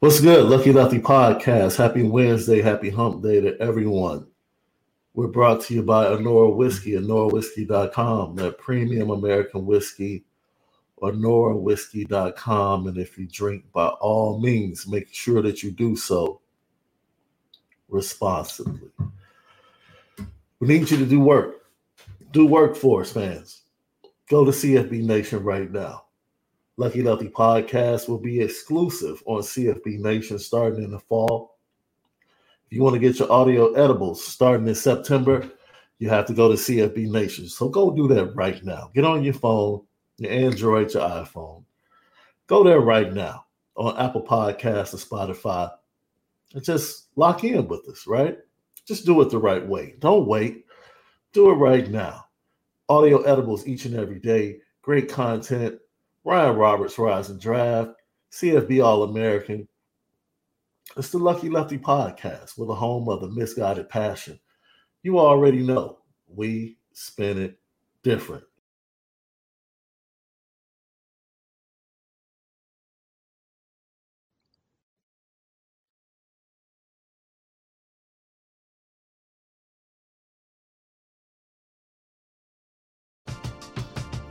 What's good? Lucky Lefty Podcast. Happy Wednesday. Happy hump day to everyone. We're brought to you by Anora Whiskey, AnoraWhiskey.com, that premium American whiskey, AnoraWhiskey.com. And if you drink, by all means, make sure that you do so responsibly. We need you to do work. Do work for us, fans. Go to CFB Nation right now. Lucky Lefty podcast will be exclusive on CFB Nation starting in the fall. If you want to get your audio edibles starting in September, you have to go to CFB Nation. So go do that right now. Get on your phone, your Android, your iPhone. Go there right now on Apple Podcasts or Spotify and just lock in with us, right? Just do it the right way. Don't wait. Do it right now. Audio edibles each and every day. Great content Ryan Roberts, Rising Draft, CFB All American. It's the Lucky Lefty podcast. with the home of the misguided passion. You already know we spin it different.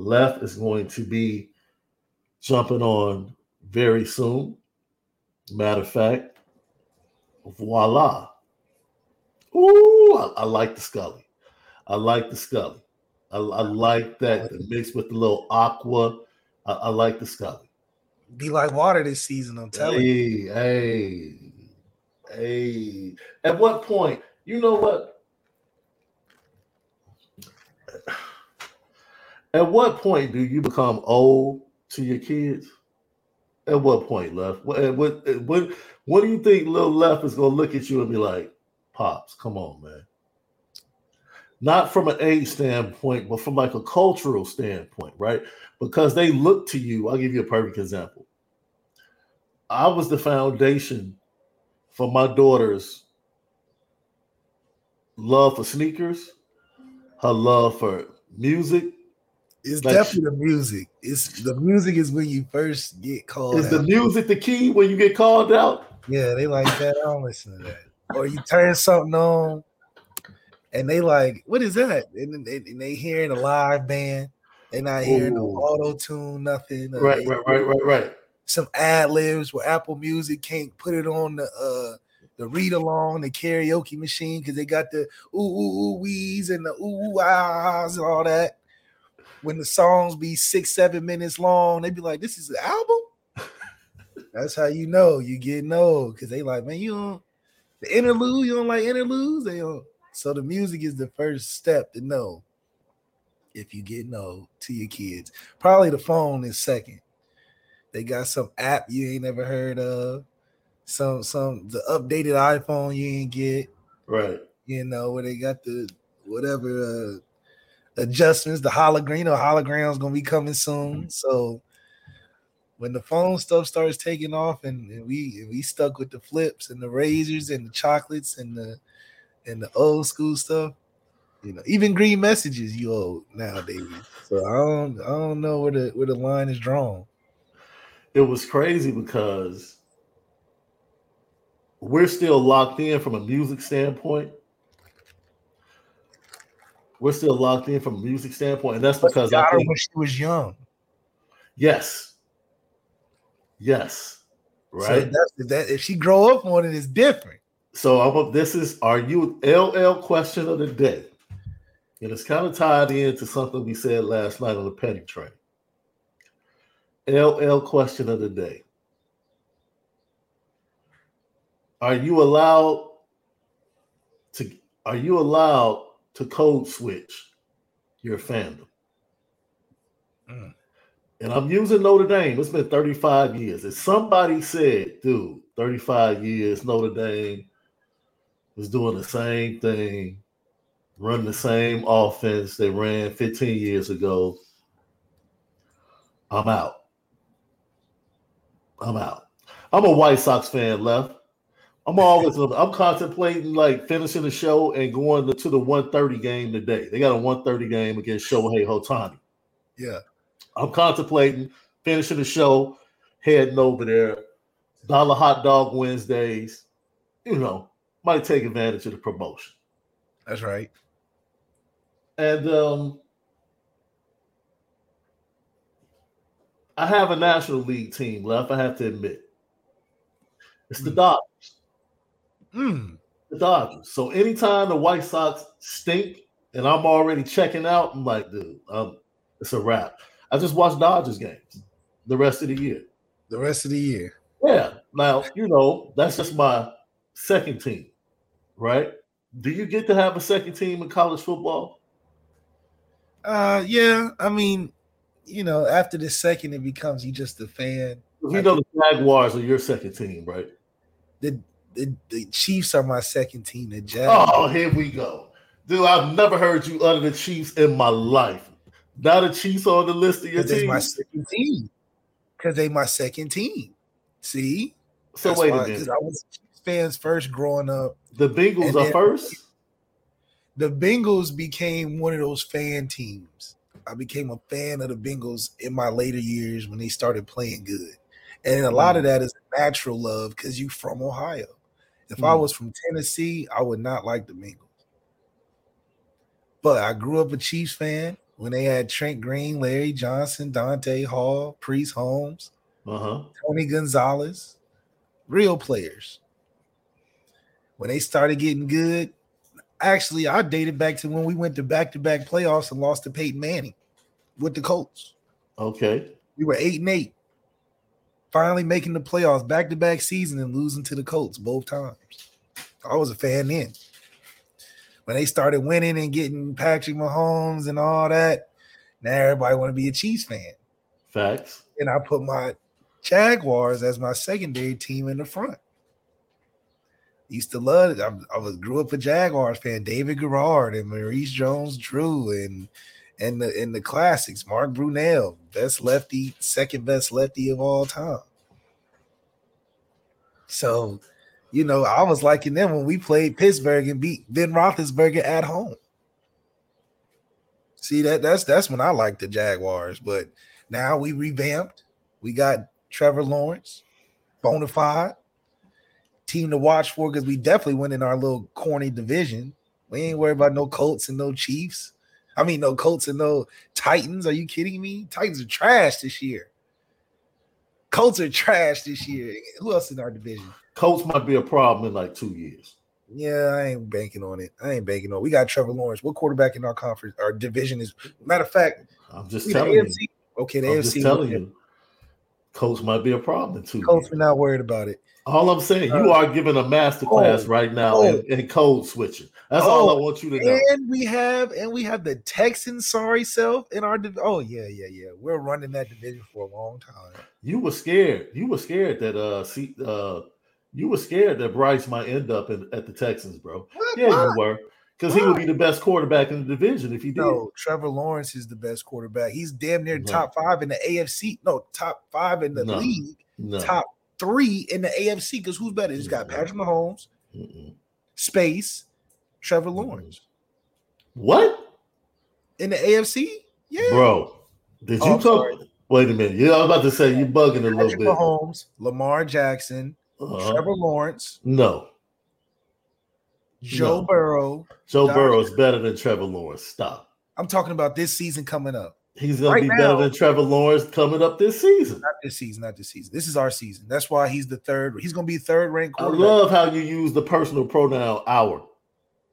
Left is going to be jumping on very soon. Matter of fact, voila. Ooh, I, I like the Scully. I like the Scully. I, I like that mixed with the little aqua. I, I, like the Scully. Be like water this season, I'm telling hey, you. Hey, hey. At what point, you know what? At what point do you become old to your kids? At what point, Left? Eh, what what what, what do you think little Left is gonna look at you and be like, Pops, come on, man. Not from an age standpoint, but from like a cultural standpoint, right? Because they look to you. I'll give you a perfect example. I was the foundation for my daughter's love for sneakers, her love for music, it's like, definitely the music. It's the music is when you first get called. Is out. the music the key when you get called out? Yeah, they like that. I don't listen to that. Or you turn something on, and they like, what is that? And they, and they hearing a live band. They not hearing Ooh. no auto tune, nothing. Right, right, right, right, right. Some ad libs where Apple Music can't put it on the uh the read along, the karaoke machine because they got the ooh ooh ooh wees and the ooh ooh ahs and all that when the songs be six, seven minutes long, they be like, "This is an album." That's how you know you getting old because they like, man, you don't the interlude, you don't like interludes. They don't. So the music is the first step to know if you get old to your kids. Probably the phone is second. They got some app you ain't never heard of, some some the updated iPhone you ain't get. Right. You know where they got the whatever uh, adjustments. The hologram, you know, hologram's gonna be coming soon. Mm-hmm. So when the phone stuff starts taking off, and, and we and we stuck with the flips and the razors and the chocolates and the and the old school stuff, you know, even green messages you old nowadays. So I don't I don't know where the where the line is drawn. It was crazy because we're still locked in from a music standpoint we're still locked in from a music standpoint, and that's because I think, when she was young. Yes. Yes. Right. So that if she grow up on it, it's different. So I'm, this is our you LL question of the day, and it's kind of tied into something we said last night on the petty train. LL question of the day. Are you allowed to are you allowed to code switch your fandom. Mm. And I'm using Notre Dame. It's been 35 years. If somebody said, dude, 35 years, Notre Dame was doing the same thing, running the same offense they ran 15 years ago, I'm out. I'm out. I'm a White Sox fan left. I'm always I'm contemplating like finishing the show and going to, to the 130 game today. They got a 130 game against Shohei Ohtani. Yeah. I'm contemplating finishing the show, heading over there. Dollar hot dog Wednesdays. You know, might take advantage of the promotion. That's right. And um I have a National League team left, I have to admit. It's the mm. Dodgers. Mm. The Dodgers. So anytime the White Sox stink and I'm already checking out, I'm like, dude, um, it's a wrap. I just watch Dodgers games the rest of the year. The rest of the year. Yeah. Now, you know, that's just my second team, right? Do you get to have a second team in college football? Uh yeah. I mean, you know, after the second, it becomes you just a fan. You know the Jaguars are your second team, right? The the, the Chiefs are my second team. The Jazz. Oh, here we go, dude. I've never heard you utter the Chiefs in my life. Now the Chiefs on the list of your team. my second team. Because they my second team. See. So That's wait why, a minute. I was Chiefs fans first growing up. The Bengals are first. The Bengals became one of those fan teams. I became a fan of the Bengals in my later years when they started playing good. And a lot of mm. that is natural love because you from Ohio. If mm. I was from Tennessee, I would not like the Bengals. But I grew up a Chiefs fan. when they had Trent Green, Larry Johnson, Dante Hall, Priest Holmes, Uh-huh. Tony Gonzalez, real players. When they started getting good, actually, I dated back to when we went to back-to-back playoffs and lost to Peyton Manning with the Colts. Okay. We were eight and eight. Finally making the playoffs back-to-back season and losing to the Colts both times. I was a fan then. When they started winning and getting Patrick Mahomes and all that, now everybody want to be a Chiefs fan. Facts. And I put my Jaguars as my secondary team in the front. Used to love it. I, I was grew up a Jaguars fan. David Garrard and Maurice Jones-Drew and and the in the classics. Mark Brunell, best lefty, second best lefty of all time. So, you know, I was liking them when we played Pittsburgh and beat Ben Roethlisberger at home. See that that's that's when I liked the Jaguars, but now we revamped. We got Trevor Lawrence, bona fide team to watch for because we definitely went in our little corny division. We ain't worried about no Colts and no Chiefs. I mean, no Colts and no Titans. Are you kidding me? Titans are trash this year. Colts are trash this year. Who else in our division? Colts might be a problem in like two years. Yeah, I ain't banking on it. I ain't banking on. It. We got Trevor Lawrence. What quarterback in our conference, our division is? Matter of fact, I'm just telling you. Okay, the I'm AFC. just telling you. Colts might be a problem too. years. are not worried about it. All I'm saying, you are giving a master class oh, right now oh. in, in code switching. That's all Oh, I want you to know. And we have and we have the Texans sorry self in our div- oh yeah yeah yeah we're running that division for a long time. You were scared. You were scared that uh see uh you were scared that Bryce might end up in, at the Texans, bro. What? Yeah, you were. Because he would be the best quarterback in the division if he did. No, Trevor Lawrence is the best quarterback. He's damn near No. top five in the AFC. No, top five in the No. league. no. Top three in the AFC. Because who's better? He's got Patrick Mahomes, Mm-mm. Space, Trevor Lawrence What? in the AFC. Yeah, Bro, did Oh, you I'm come? sorry. Wait a minute. Yeah, I was about to say you bugging a little Patrick bit. Mahomes, Lamar Jackson, Uh-huh. Trevor Lawrence, No. Joe No. Burrow. Joe Burrow is better than Trevor Lawrence. Stop. I'm talking about this season coming up. He's gonna Right be now- better than Trevor Lawrence coming up this season. Not this season, not this season. This is our season. That's why he's the third. He's going to be third ranked I love how you use the personal pronoun our.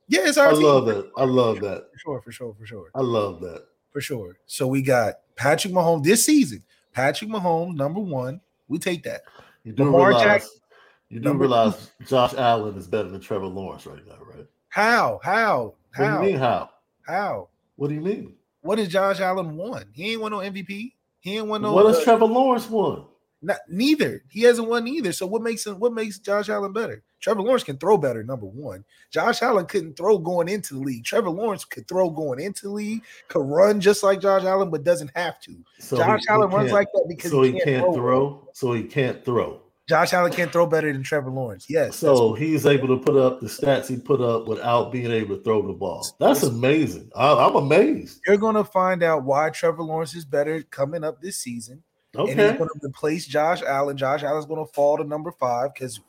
yeah, it's our I team. love that. I love that. For sure, for sure, for sure, I love that. for sure. So we got Patrick Mahomes this season. Patrick Mahomes, number one. We take that. You do Lamar realize Jackson, you do realize Josh Allen is better than Trevor Lawrence right now, right? How? How? How? What do you mean how? How? What do you mean? What has Josh Allen won? He ain't won no MVP. He ain't won no. what has uh, Trevor Lawrence won? not, neither. He hasn't won either. So what makes him? What makes Josh Allen better? Trevor Lawrence can throw better. Number one, Josh Allen couldn't throw going into the league. Trevor Lawrence could throw going into the league, could run just like Josh Allen, but doesn't have to. So Josh he- he Allen runs can't- like that because so he he can't, can't throw. throw. So he can't throw. Josh Allen can't throw better than Trevor Lawrence. Yes. So he's able to put up the stats he put up without being able to throw the ball. That's amazing. I, I'm amazed. you're gonna find out why Trevor Lawrence is better coming up this season. And he's going to replace Josh Allen. Josh Allen's going to fall to number five because,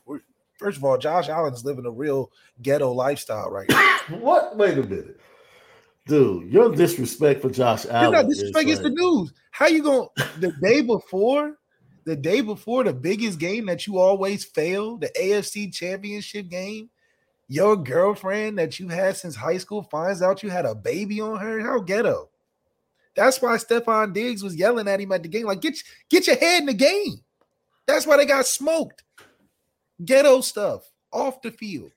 first of all, Josh Allen's living a real ghetto lifestyle right now. What? Wait a minute, dude. Your disrespect for Josh Allen. not disrespect. is It's the news. How you going to, the day before? The day before the biggest game that you always fail, the AFC Championship game, your girlfriend that you had since high school finds out you had a baby on her. How ghetto? That's why Stefon Diggs was yelling at him at the game, like get get your head in the game. That's why they got smoked. Ghetto stuff off the field.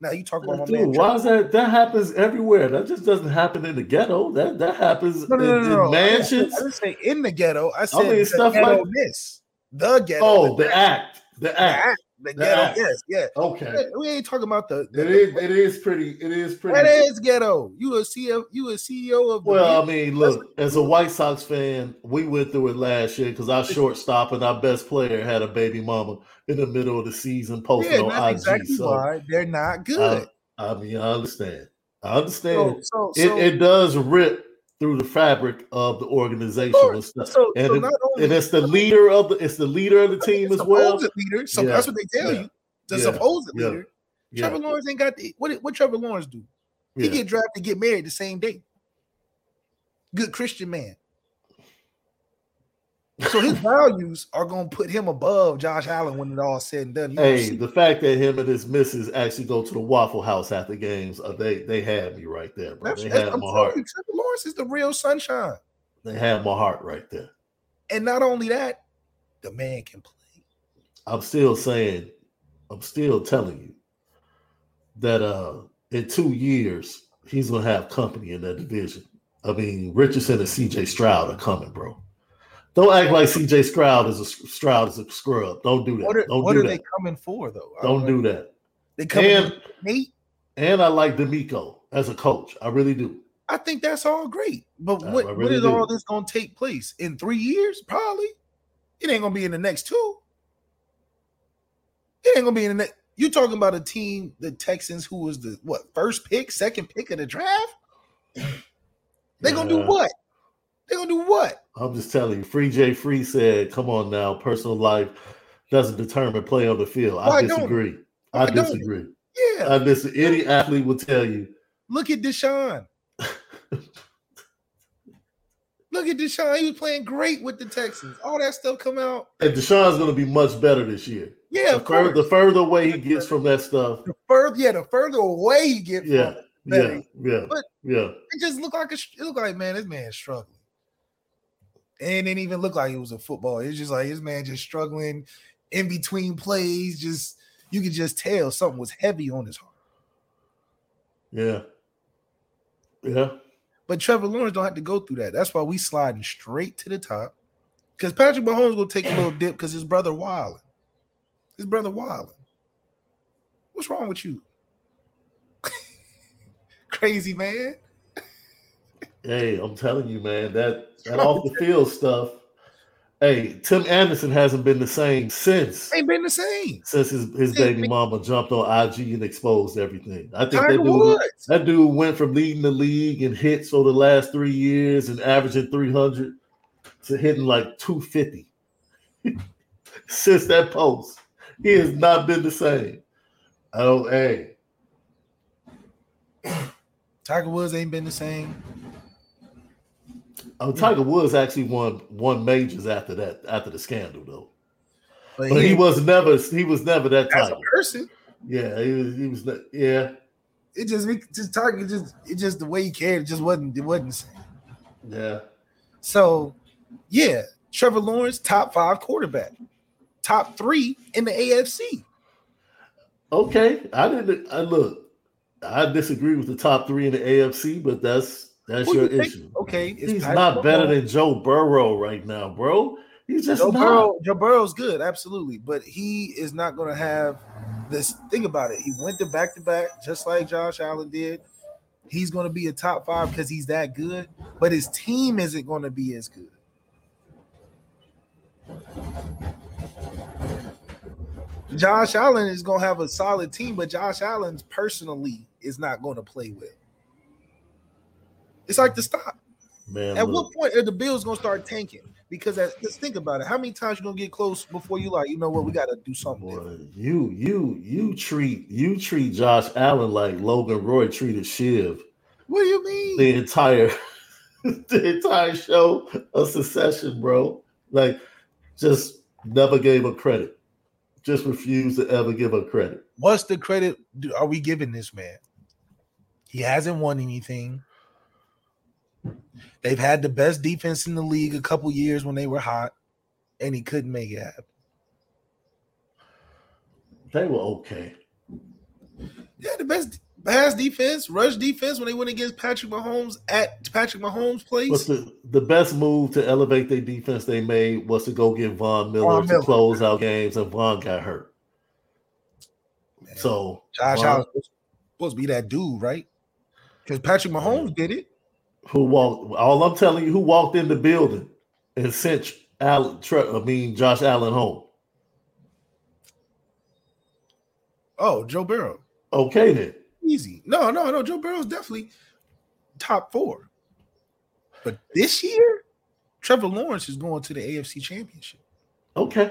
Now you talk about my man. Why is that? That happens everywhere. That just doesn't happen in the ghetto. That that happens No, no, in, no, in no. I mansions. I didn't say in the ghetto. I said mean, the stuff like- ghetto miss. The ghetto. Oh, the act, the The act. The The ghetto. Yes, yeah. Okay, We ain't talking about the. the it is. It is pretty. It is pretty. that is ghetto. You a CEO. You a CEO of the Well, I mean, look, as a White Sox fan, we went through it last year because our shortstop and our best player had a baby mama in the middle of the season posting yeah, on IG. exactly so, why they're not good. I mean, I understand. I so, understand. so, it, it does rip through the fabric of the organization course. and stuff. so, and it- only and it's the leader of the it's the leader of the team as well. leader. So Yeah, that's what they tell yeah, you. The yeah, supposed leader. Yeah, Trevor Lawrence ain't got the, what. What Trevor Lawrence do? He get drafted, get married the same day. good Christian man. So his values are gonna put him above Josh Allen when it all said and done. You Hey, the fact that him and his missus actually go to the Waffle House after games, uh, they they had me right there, bro. that's, They had I'm my heart. you, Trevor Lawrence is the real sunshine. They had my heart right there. And not only that, the man can play. I'm still saying, I'm still telling you that uh in two years he's gonna have company in that division. I mean, Richardson and CJ Stroud are coming, bro. Don't act like CJ Stroud is a Stroud is a scrub. Don't do that. What are, Don't what do are that. they coming for though? Don't do that. They coming And Nate. and I like DeMeco as a coach. I really do. I think that's all great. But I- when, I when really is do. all this gonna take place? In three years? Probably. It ain't gonna be in the next two. It ain't gonna be in the next. You're talking about a team, the Texans, who was the what first pick, second pick of the draft? They gonna do what? They gonna do what? I'm just telling you. Free J Free said, "Come on now, personal life doesn't determine play on the field." I Why disagree. Why I disagree. Yeah, I disagree. Any athlete will tell you. look at Deshaun. look at Deshaun. He was playing great with the Texans. All that stuff come out. And Deshaun's going to be much better this year. Yeah, the, of fur- course. the further away he gets from that stuff, The further, yeah, the further away he gets. yeah, yeah, yeah, But- yeah. it just looked like a, it looked like man, this man's struggling. And it didn't even look like it was a football. It's just like this man just struggling in between plays. Just you could just tell something was heavy on his heart. Yeah. Yeah. But Trevor Lawrence don't have to go through that. That's why we sliding straight to the top. Because Patrick Mahomes will take a little dip because his brother wilding. His brother wilding. What's wrong with you? Crazy man. Hey, I'm telling you, man, that, that off the field stuff. Hey, Tim Anderson hasn't been the same since Ain't been the same. since his, his baby mama jumped on IG and exposed everything. I think that dude, that dude went from leading the league in hits over the last three years and averaging 300 to hitting like 250 since that post. He has not been the same. Oh, hey, Tiger Woods ain't been the same. Oh, Tiger Woods actually won won majors after that, after the scandal though. But, But he ain't- was never he was never that type of person. Yeah, he was he was yeah, It just it just Tiger just it just the way he cared it just wasn't it wasn't same. yeah. So yeah, Trevor Lawrence, top five quarterback, top three in the AFC. Okay, I didn't. I look. I disagree with the top three in the AFC, but that's that's your think- issue. Okay, He's not better than Joe Burrow right now, bro. He's just Joe not. Burrow. Joe Burrow's good, absolutely, but he is not going to have this. Think about it. He went to back to back, just like Josh Allen did. He's going to be a top five because he's that good, but his team isn't going to be as good. Josh Allen is going to have a solid team, but Josh Allen's personally is not going to play well. It's like the stock. Man, At look, what point are the Bills gonna start tanking? Because at, just think about it. How many times you gonna get close before you like, you know what, we gotta do something. boy, you you you treat you treat Josh Allen like Logan Roy treated Shiv What do you mean? the entire the entire show of Succession, bro. Like, just never gave her credit. Just refused to ever give her credit. What's the credit are we giving this man? He hasn't won anything. They've had the best defense in the league a couple years when they were hot, and he couldn't make it happen. They were okay. Yeah, the best pass defense, rush defense when they went against Patrick Mahomes at Patrick Mahomes' place. But the, the best move to elevate their defense they made was to go get Von Miller Von to close out games, and Von got hurt. Man, So Josh Von- Allen supposed to be that dude, right? Because Patrick Mahomes did it. Who walked? All I'm telling you, who walked in the building and sent Allen, I mean Josh Allen home. Oh, Joe Burrow. Okay then. Easy. No, no, no. Joe Burrow's definitely top four. But this year, Trevor Lawrence is going to the AFC Championship Okay,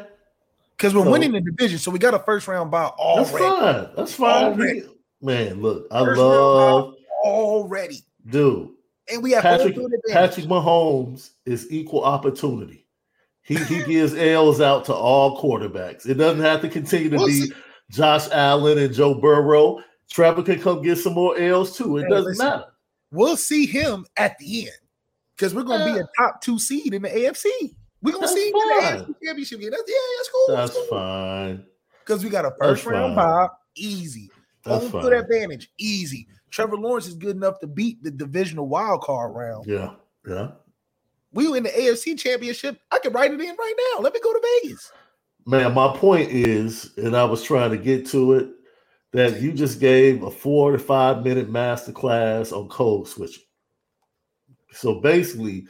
because we're So- winning the division. So we got a first round bye that's fine. That's fine. Already. Man, look, I First love, Already. dude. And we have Patrick, Patrick Mahomes is equal opportunity. He he gives L's out to all quarterbacks. It doesn't have to continue to be. Josh Allen and Joe Burrow. Trevor can come get some more L's too. It Hey, doesn't listen. matter. We'll see him at the end because we're gonna be a top two seed in the AFC. We're gonna That's see him in the. AFC championship game. That's yeah, that's cool. That's fine. Because we got a first That's round fine. bye, easy. That's Home fine. field advantage, easy. Trevor Lawrence is good enough to beat the divisional wild card round. Yeah, yeah. We were in the AFC championship. I can write it in right now. Let me go to Vegas. Man, my point is, and I was trying to get to it, that you just gave a four to five minute master class on code switching. So basically,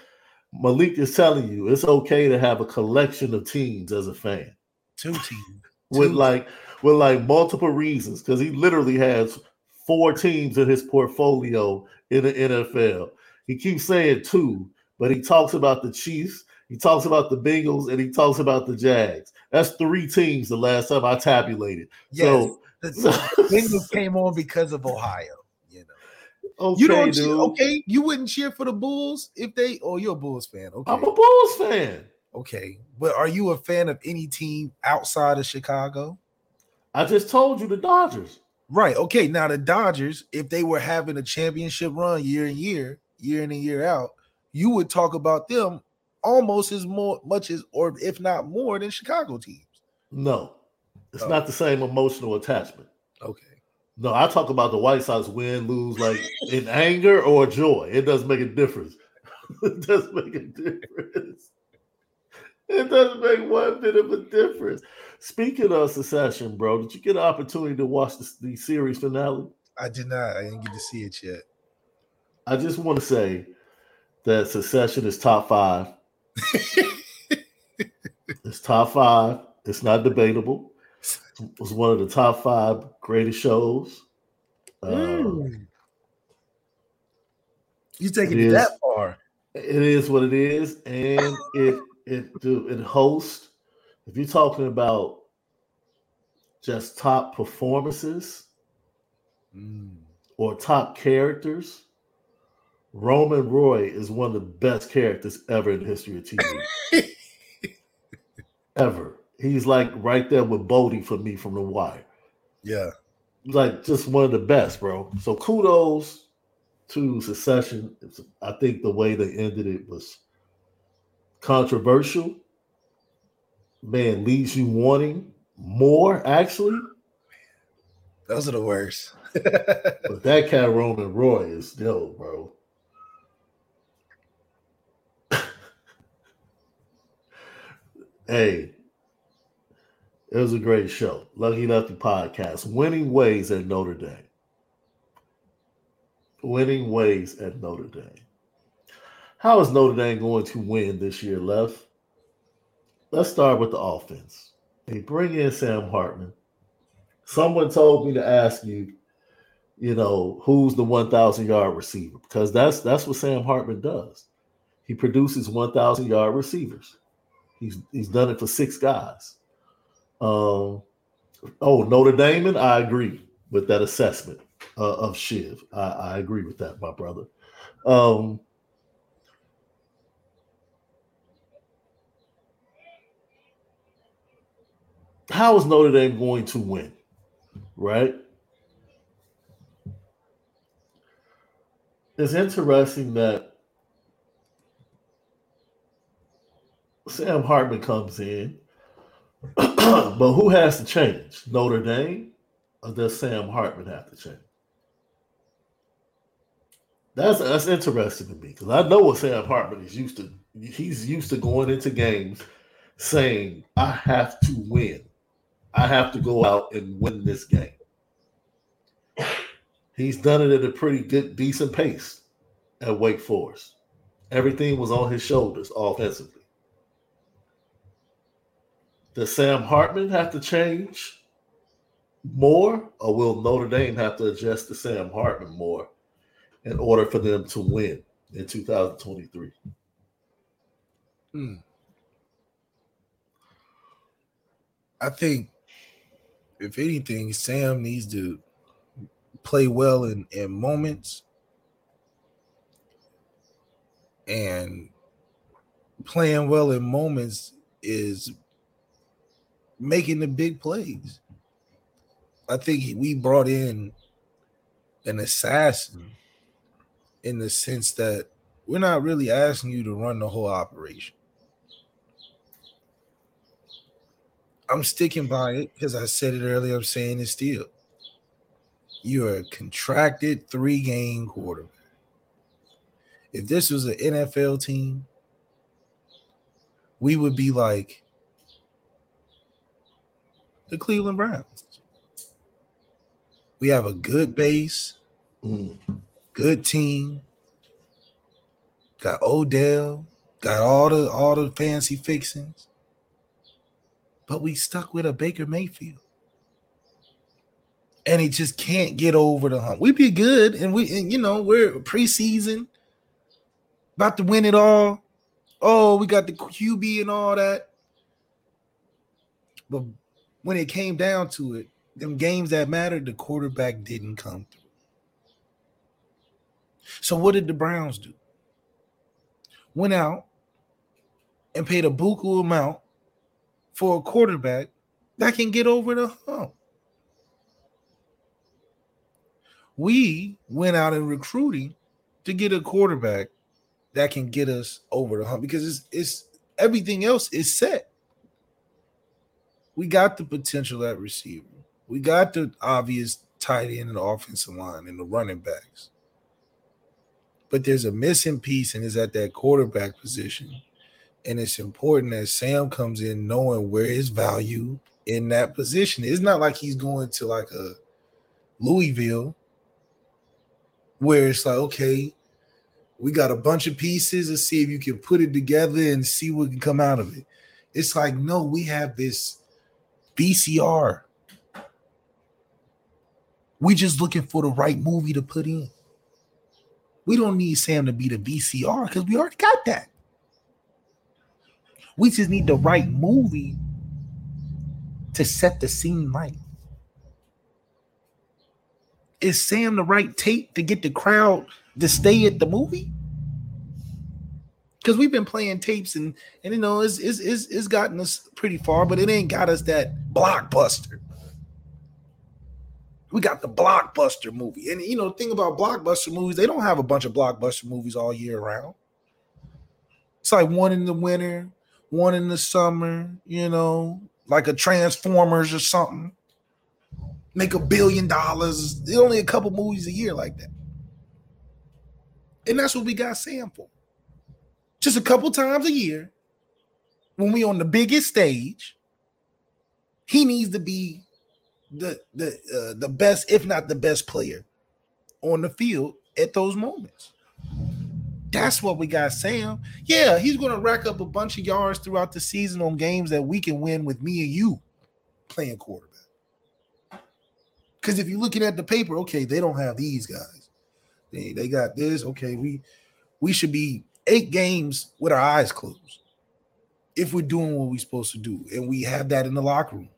Malik is telling you it's okay to have a collection of teams as a fan Two teams. with Two. like with like multiple reasons because he literally has four teams in his portfolio in the NFL. He keeps saying two, but he talks about the Chiefs, he talks about the Bengals, and he talks about the Jags. That's three teams the last time I tabulated. Yes, So, the so Bengals came on because of Ohio. You know, okay, you don't. Cheer, okay, you wouldn't cheer for the Bulls if they. Oh, you're a Bulls fan. Okay, I'm a Bulls fan. okay, but are you a fan of any team outside of Chicago? I just told you the Dodgers. Right. Okay. Now the Dodgers, if they were having a championship run year in year, year in and year out, you would talk about them almost as more much as, or if not more, than Chicago teams. No, it's Oh. not the same emotional attachment. Okay. No, I talk about the White Sox win, lose, like in anger or joy. It doesn't make a difference. it doesn't make a difference. It doesn't make one bit of a difference. Speaking of Succession, bro, did you get an opportunity to watch the, the series finale? I did not. I didn't get to see it yet. I just want to say that Succession is top five. it's top five. It's not debatable. It was one of the top five greatest shows. Mm. You taking It it is. that far? It is what it is, and it it do it hosts. If you're talking about just top performances Mm. or top characters, Roman Roy is one of the best characters ever in the history of TV. ever. He's like right there with Bodie for me from The Wire. Yeah. like just one of the best, bro. So kudos to Succession. I think the way they ended it was controversial. Man, leaves you wanting more, actually. Those are the worst. But that cat Roman Roy is yo, bro. hey, it was a great show. Lucky Lefty podcast. Winning ways at Notre Dame. Winning ways at Notre Dame. How is Notre Dame going to win this year, Left? Let's start with the offense. They bring in Sam Hartman. Someone told me to ask you, you know, who's the 1,000 yard receiver? Because that's that's what Sam Hartman does. He produces 1,000 yard receivers. He's he's done it for six guys. Um, oh, Notre Dame, I agree with that assessment uh, of Shiv. I, I agree with that, my brother. Um, how is Notre Dame going to win? Right? It's interesting that Sam Hartman comes in, but who has to change? Notre Dame, or does Sam Hartman have to change? That's that's interesting to me because I know what Sam Hartman is used to. He's used to going into games saying, "I have to win. I have to go out and win this game." He's done it at a pretty good, decent pace at Wake Forest. Everything was on his shoulders offensively. Does Sam Hartman have to change more, or will Notre Dame have to adjust to Sam Hartman more in order for them to win in 2023? Hmm. I think, if anything, Sam needs to play well in, in moments And playing well in moments is making the big plays. I think we brought in an assassin in the sense that we're not really asking you to run the whole operation. I'm sticking by it because I said it earlier. I'm saying it still. You're a contracted three game quarterback. If this was an NFL team, we would be like the Cleveland Browns. We have a good base, Mm. good team. Got Odell, got all the all the fancy fixings. But we stuck with a Baker Mayfield. And he just can't get over the hump. We'd be good, and we and you know, we're preseason, about to win it all. Oh, we got the QB and all that. But when it came down to it, them games that mattered, the quarterback didn't come through. So what did the Browns do? Went out and paid a buku amount for a quarterback that can get over the hump. We went out in recruiting to get a quarterback that can get us over the hump because it's it's everything else is set. We got the potential at receiver. We got the obvious tight end and offensive line and the running backs. But there's a missing piece, and it's at that quarterback position. And it's important that Sam comes in knowing where his value in that position. It's not like he's going to like a Louisville where it's like, okay, we got a bunch of pieces. Let's see if you can put it together and see what can come out of it. It's like, no, we have this VCR. We're just looking for the right movie to put in. We don't need Sam to be the VCR because we already got that. We just need the right movie to set the scene right. Is Sam the right tape to get the crowd to stay at the movie? Because we've been playing tapes and and you know it's, it's it's it's gotten us pretty far, but it ain't got us that blockbuster. We got the blockbuster movie, and you know, the thing about blockbuster movies, they don't have a bunch of blockbuster movies all year round. It's like one in the winter, one in the summer, you know, like a Transformers or something. Make a billion dollars. There's only a couple movies a year like that. And that's what we got Sam for. Just a couple times a year, when we on the biggest stage, he needs to be the the uh, the best, if not the best player on the field at those moments. That's what we got, Sam. Yeah, he's going to rack up a bunch of yards throughout the season on games that we can win with me and you playing quarterback. Because if you're looking at the paper, okay, they don't have these guys. They, they got this. Okay, we we should be eight games with our eyes closed if we're doing what we're supposed to do, and we have that in the locker room.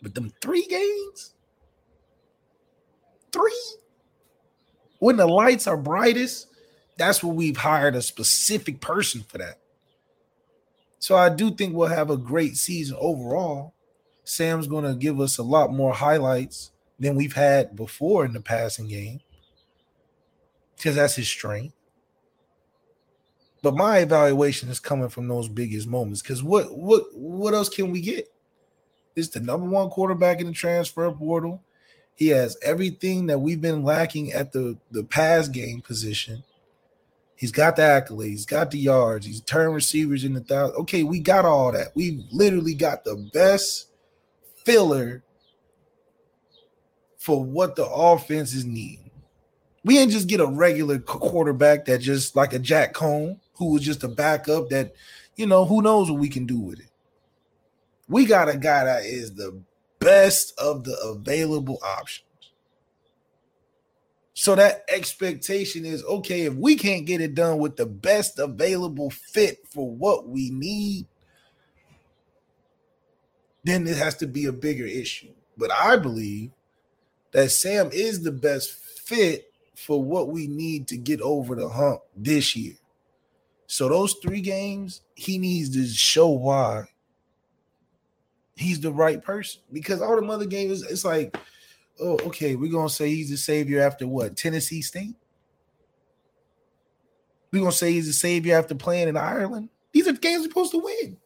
But them three games, three, when the lights are brightest, that's what we've hired a specific person for that. So I do think we'll have a great season overall. Sam's going to give us a lot more highlights than we've had before in the passing game because that's his strength. But my evaluation is coming from those biggest moments because what what what else can we get? Is the number one quarterback in the transfer portal. He has everything that we've been lacking at the the pass game position. He's got the accolades, he's got the yards, he's turned receivers in the thousand. Okay, we got all that. We literally got the best filler for what the offense is needing. We didn't just get a regular quarterback that just like a Jack Coan, who was just a backup that, you know, who knows what we can do with it. We got a guy that is the best of the available options. So that expectation is okay, if we can't get it done with the best available fit for what we need, then it has to be a bigger issue. But I believe that Sam is the best fit for what we need to get over the hump this year. So those three games, he needs to show why he's the right person. Because all the other games, it's like, oh, okay, we're gonna say he's the savior after what? Tennessee State. We're gonna say he's the savior after playing in Ireland. These are games we're supposed to win.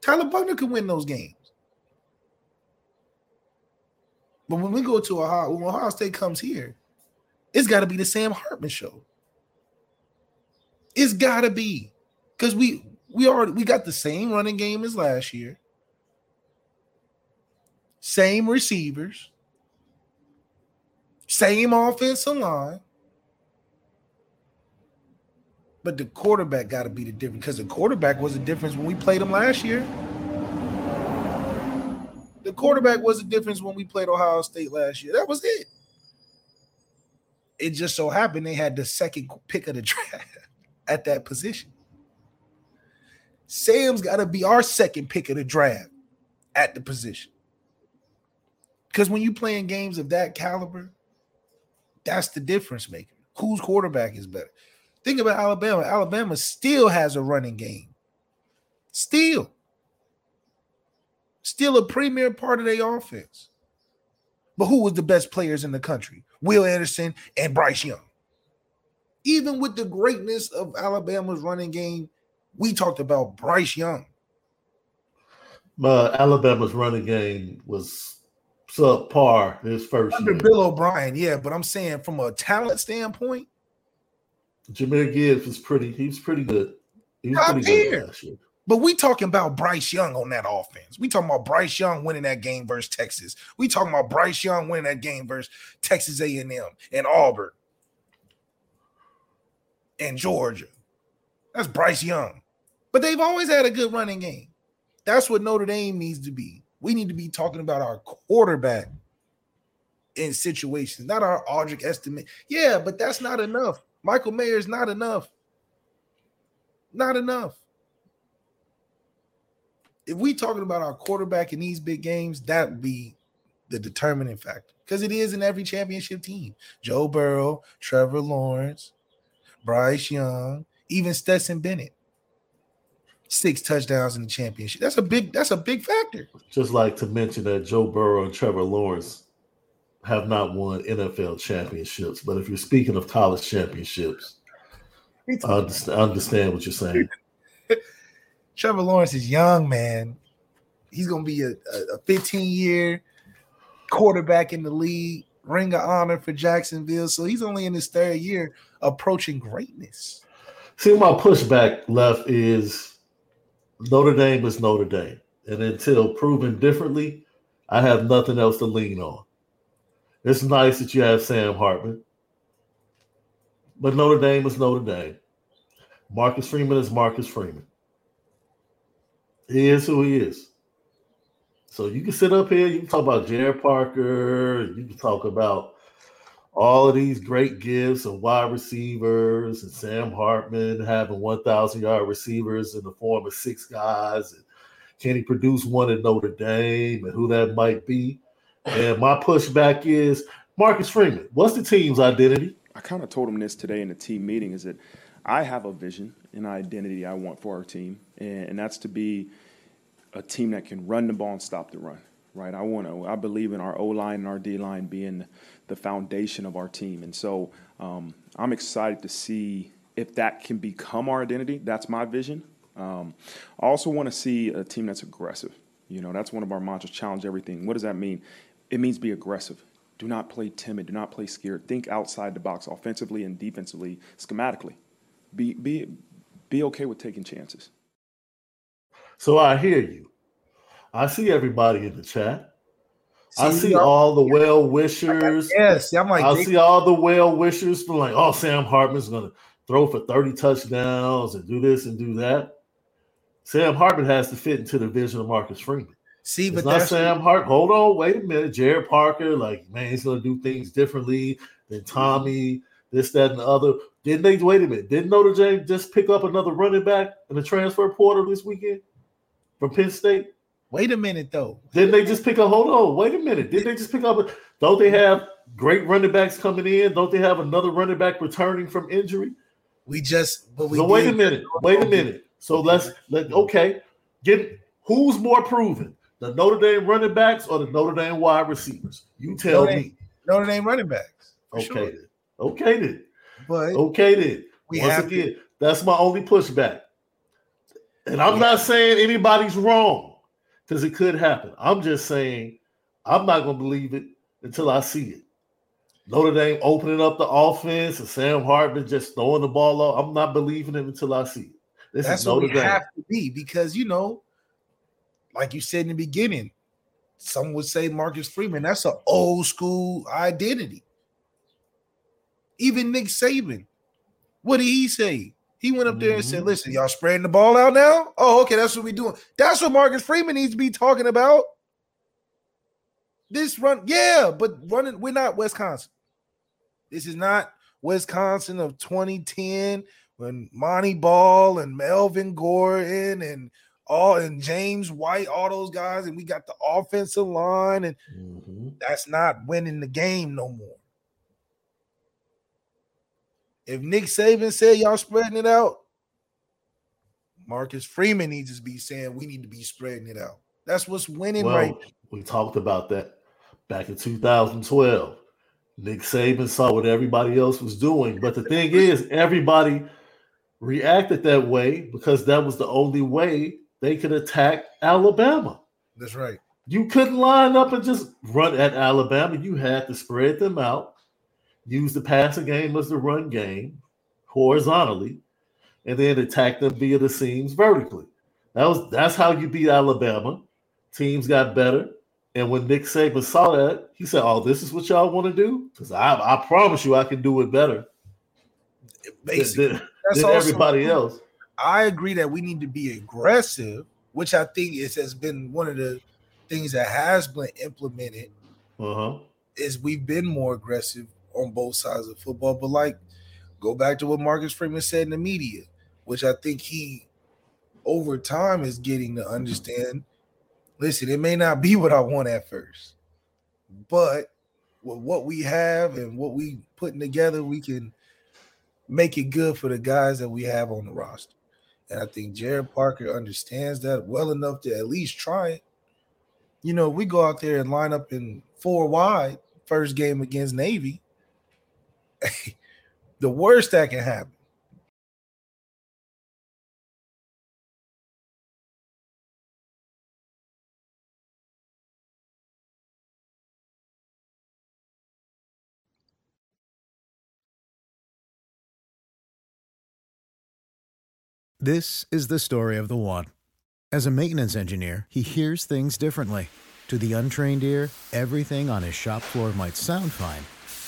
Tyler Buchner could win those games. But when we go to Ohio, when Ohio State comes here, it's got to be the Sam Hartman show. It's got to be because we we already we got the same running game as last year, same receivers, same offensive line. But the quarterback got to be the difference because the quarterback was the difference when we played him last year. The quarterback was the difference when we played Ohio State last year. That was it. It just so happened they had the second pick of the draft at that position. Sam's got to be our second pick of the draft at the position. Because when you playing games of that caliber, that's the difference maker. Whose quarterback is better? Think about Alabama. Alabama still has a running game. Still. Still a premier part of their offense. But who was the best players in the country? Will Anderson and Bryce Young. Even with the greatness of Alabama's running game, we talked about Bryce Young. But Alabama's running game was subpar his first Under year. Bill O'Brien, yeah, but I'm saying from a talent standpoint, Jahmyr Gibbs was pretty. He was pretty good. He was pretty good last year. But we talking about Bryce Young on that offense. We talking about Bryce Young winning that game versus Texas. We talking about Bryce Young winning that game versus Texas A&M and Auburn and Georgia. That's Bryce Young. But they've always had a good running game. That's what Notre Dame needs to be. We need to be talking about our quarterback in situations, not our Audric Estime. Yeah, but that's not enough. Michael Mayer is not enough. Not enough if we talking about our quarterback in these big games, that would be the determining factor because it is in every championship team. Joe Burrow, Trevor Lawrence, Bryce Young, even Stetson Bennett. Six touchdowns in the championship. That's a big. That's a big factor. Just like to mention that Joe Burrow and Trevor Lawrence have not won NFL championships. But if you're speaking of college championships, I understand, I understand what you're saying. Trevor Lawrence is young, man. He's gonna be a, a 15 year quarterback in the league, ring of honor for Jacksonville. So he's only in his third year, approaching greatness. See, my pushback left is Notre Dame is Notre Dame. And until proven differently, I have nothing else to lean on. It's nice that you have Sam Hartman, but Notre Dame is Notre Dame. Marcus Freeman is Marcus Freeman. He is who he is. So you can sit up here, you can talk about Gerard Parker, you can talk about all of these great gifts and wide receivers and Sam Hartman having 1,000 yard receivers in the form of six guys. And can he produce one at Notre Dame and who that might be? And my pushback is Marcus Freeman. What's the team's identity? I kind of told him this today in the team meeting is that I have a vision and identity I want for our team, and, and that's to be a team that can run the ball and stop the run. Right? I want to. I believe in our O line and our D line being the foundation of our team, and so um, I'm excited to see if that can become our identity. That's my vision. Um, I also want to see a team that's aggressive. You know, that's one of our mantras: challenge everything. What does that mean? It means be aggressive. Do not play timid. Do not play scared. Think outside the box, offensively and defensively, schematically. Be be be okay with taking chances. So I hear you. I see everybody in the chat. I See, see y'all- all the well wishers. Yes, I'm like, I they- see all the well wishers like, oh, Sam Hartman's going to throw for 30 touchdowns and do this and do that. Sam Hartman has to fit into the vision of Marcus Freeman. see, It's but not Sam Hart. Hold on, wait a minute. Gerard Parker, like, man, he's going to do things differently than Tommy, this, that, and the other. Didn't they, wait a minute, didn't Notre Dame just pick up another running back in the transfer portal this weekend from Penn State? Wait a minute though. Didn't they just pick up? Hold on, wait a minute. Didn't they just pick up? Don't they have great running backs coming in? Don't they have another running back returning from injury? We just, but we. So wait a minute. Wait a minute. So let's let okay. Get who's more proven, the Notre Dame running backs or the Notre Dame wide receivers? You tell Notre me. Notre Dame running backs. Okay Sure. then. Okay then. But Okay then. we Once have again, that's my only pushback. And I'm not saying anybody's wrong because it could happen. I'm just saying I'm not going to believe it until I see it. Notre Dame opening up the offense and Sam Hartman just throwing the ball off. I'm not believing it until I see it. This that's is what Notre we Dame. have to be because you know, like you said in the beginning, some would say Marcus Freeman. That's an old school identity. Even Nick Saban, what did he say? He went up there and said, Mhm. "Listen, y'all spreading the ball out now. Oh, okay, that's what we doing. That's what Marcus Freeman needs to be talking about. This run, yeah, but running. We're not Wisconsin. This is not Wisconsin of 2010 when Montee Ball and Melvin Gordon and all and James White, all those guys, and we got the offensive line, and Mhm. that's not winning the game no more. If Nick Saban said y'all spreading it out, Marcus Freeman needs to be saying we need to be spreading it out. That's what's winning Well, right. we talked about that back in 2012. Nick Saban saw what everybody else was doing, but the thing is, everybody reacted that way because that was the only way they could attack Alabama. That's right. You couldn't line up and just run at Alabama. You had to spread them out, use the passing game as the run game horizontally, and then attack them via the seams vertically. That was that's how you beat Alabama. Teams got better. And when Nick Saban saw that, he said, Oh, this is what y'all want to do? Because I, I promise you I can do it better Basically, than- that's than everybody else. I agree that we need to be aggressive, which I think is has been one of the things that has been implemented Uh-huh. is we've been more aggressive on both sides of football. But like, go back to what Marcus Freeman said in the media, which I think he over time is getting to understand. Listen, it may not be what I want at first, but with what we have and what we putting together, we can make it good for the guys that we have on the roster. And I think Gerard Parker understands that well enough to at least try it. You know, we go out there and line up in four wide first game against Navy. the worst that can happen. This is the story of the one. As a maintenance engineer, he hears things differently. To the untrained ear, everything on his shop floor might sound fine,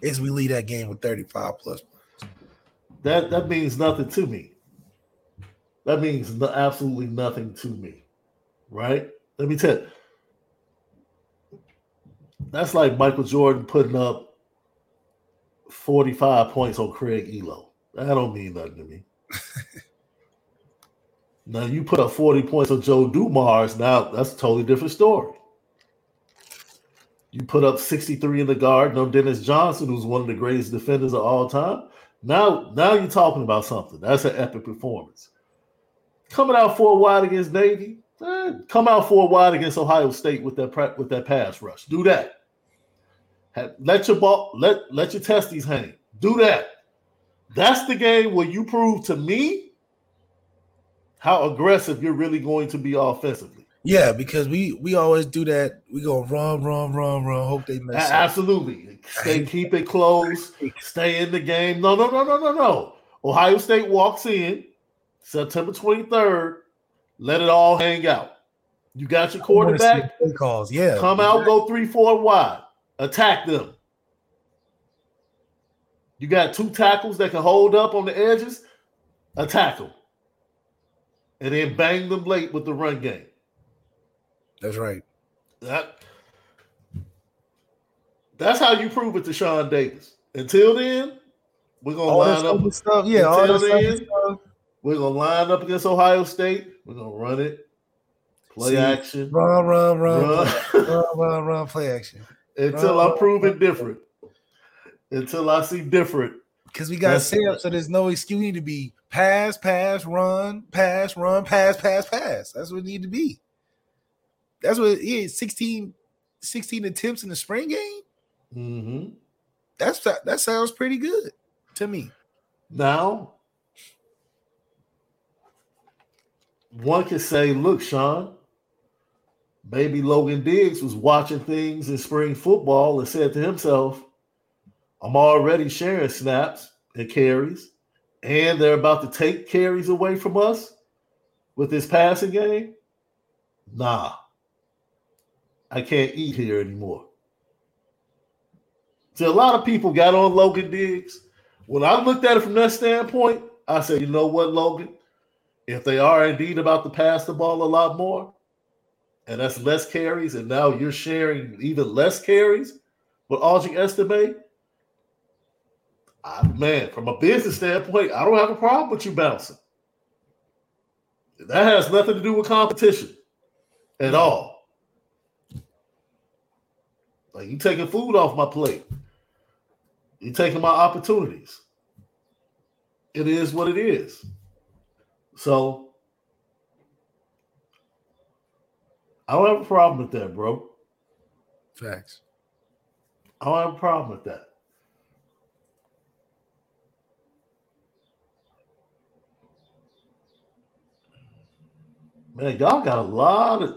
Is we lead that game with 35 plus. That that means nothing to me. That means no, absolutely nothing to me, right? Let me tell you. That's like Michael Jordan putting up 45 points on Craig Ehlo. That don't mean nothing to me. now you put up 40 points on Joe Dumars, now that's a totally different story. You put up 63 in the guard, no Dennis Johnson, who's one of the greatest defenders of all time. Now, now you're talking about something. That's an epic performance. Coming out four wide against Navy, eh, come out four wide against Ohio State with that with that pass rush. Do that. Have- let your ball let let your testes hang. Do that. That's the game where you prove to me how aggressive you're really going to be offensively. Yeah, because we we always do that. We go run, run, run, run. Hope they mess up. absolutely. Stay, keep it close. Stay in the game. No, no, no, no, no, no. Ohio State walks in September 23rd. Let it all hang out. You got your quarterback. Calls, yeah. Come out, go three, four wide. Attack them. You got two tackles that can hold up on the edges. Attack them. And then bang them late with the run game. That's right. That, that's how you prove it to Shaun Davis. Until then, we're gonna All line that up. stuff, yeah. Until that then, stuff. We're gonna line up against Ohio State. We're gonna run it, play See, action Run, run, run, Run. run, run, run, run, play action. until run, I'm proven different. Until I see different. Because we got That's- set up so there's no excuse. We need to be pass, pass, run, pass, run, pass, pass, pass. That's what it need to be. That's what it is. 16, 16 attempts in the spring game. Mhm. That's that sounds pretty good to me. Now, one could say, look, Shaun, maybe Logan Diggs was watching things in spring football and said to himself, I'm already sharing snaps and carries, and they're about to take carries away from us with this passing game. Nah, I can't eat here anymore. So a lot of people got on Logan Diggs. When I looked at it from that standpoint, I said, you know what, Logan? If they are indeed about to pass the ball a lot more, and that's less carries, and now you're sharing even less carries with Audric Estime, I, man, from a business standpoint, I don't have a problem with you bouncing. That has nothing to do with competition at all. Like you taking food off my plate. You taking my opportunities. It is what it is. So I don't have a problem with that, bro. Facts. I don't have a problem with that. Man, y'all got a lot of.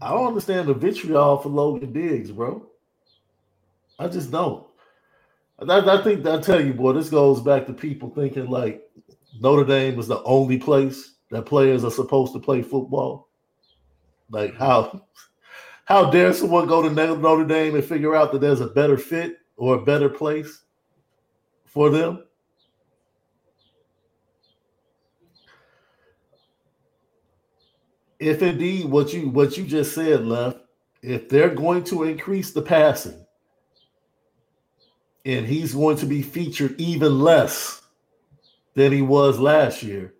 I don't understand the vitriol for Logan Diggs, bro. I just don't. I, I think I tell you, boy, this goes back to people thinking like Notre Dame is the only place that players are supposed to play football. Like how how dare someone go to Notre Dame and figure out that there's a better fit or a better place for them? If indeed what you what you just said, left, if they're going to increase the passing, and he's going to be featured even less than he was last year,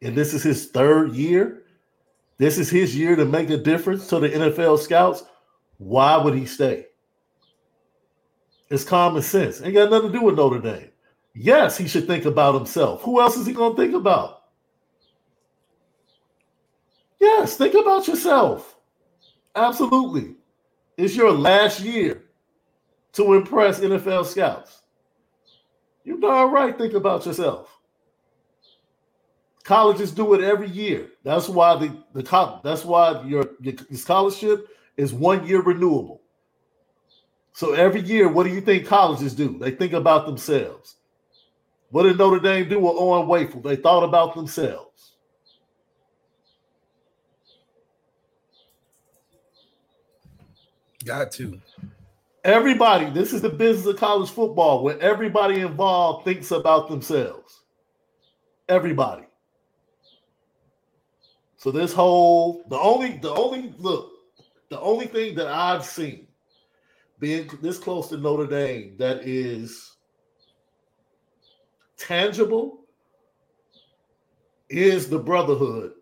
and this is his third year, this is his year to make a difference to the NFL scouts. Why would he stay? It's common sense. Ain't got nothing to do with Notre Dame. Yes, he should think about himself. Who else is he going to think about? Yes, think about yourself. Absolutely. It's your last year to impress NFL scouts. You darn right think about yourself. Colleges do it every year. That's why the, the co- that's why your, your scholarship is one year renewable. So every year, what do you think colleges do? They think about themselves. What did Notre Dame do with Owen Wafel? They thought about themselves. Got to. Everybody, this is the business of college football where everybody involved thinks about themselves. Everybody. So this whole the only the only look, the only thing that I've seen being this close to Notre Dame that is tangible is the brotherhood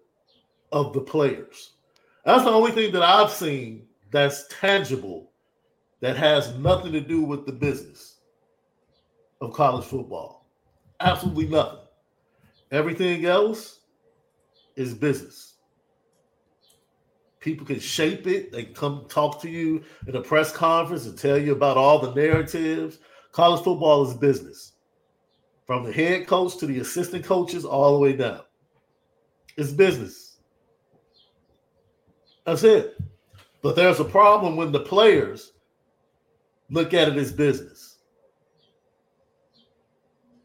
of the players. That's the only thing that I've seen that's tangible that has nothing to do with the business of college football. Absolutely nothing. Everything else is business. People can shape it. They come talk to you in a press conference and tell you about all the narratives. College football is business. From the head coach to the assistant coaches, all the way down. It's business. That's it. But there's a problem when the players look at it as business.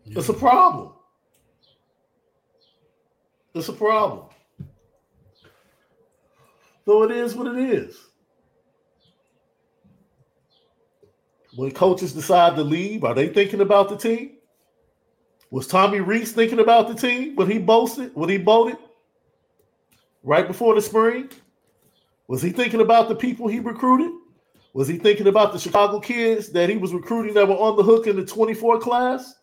It's a problem. It's a problem. Though it is what it is. When coaches decide to leave, are they thinking about the team? Was Tommy Rees thinking about the team when he boasted, when he voted right before the spring? Was he thinking about the people he recruited? Was he thinking about the Chicago kids that he was recruiting that were on the hook in the 24 class?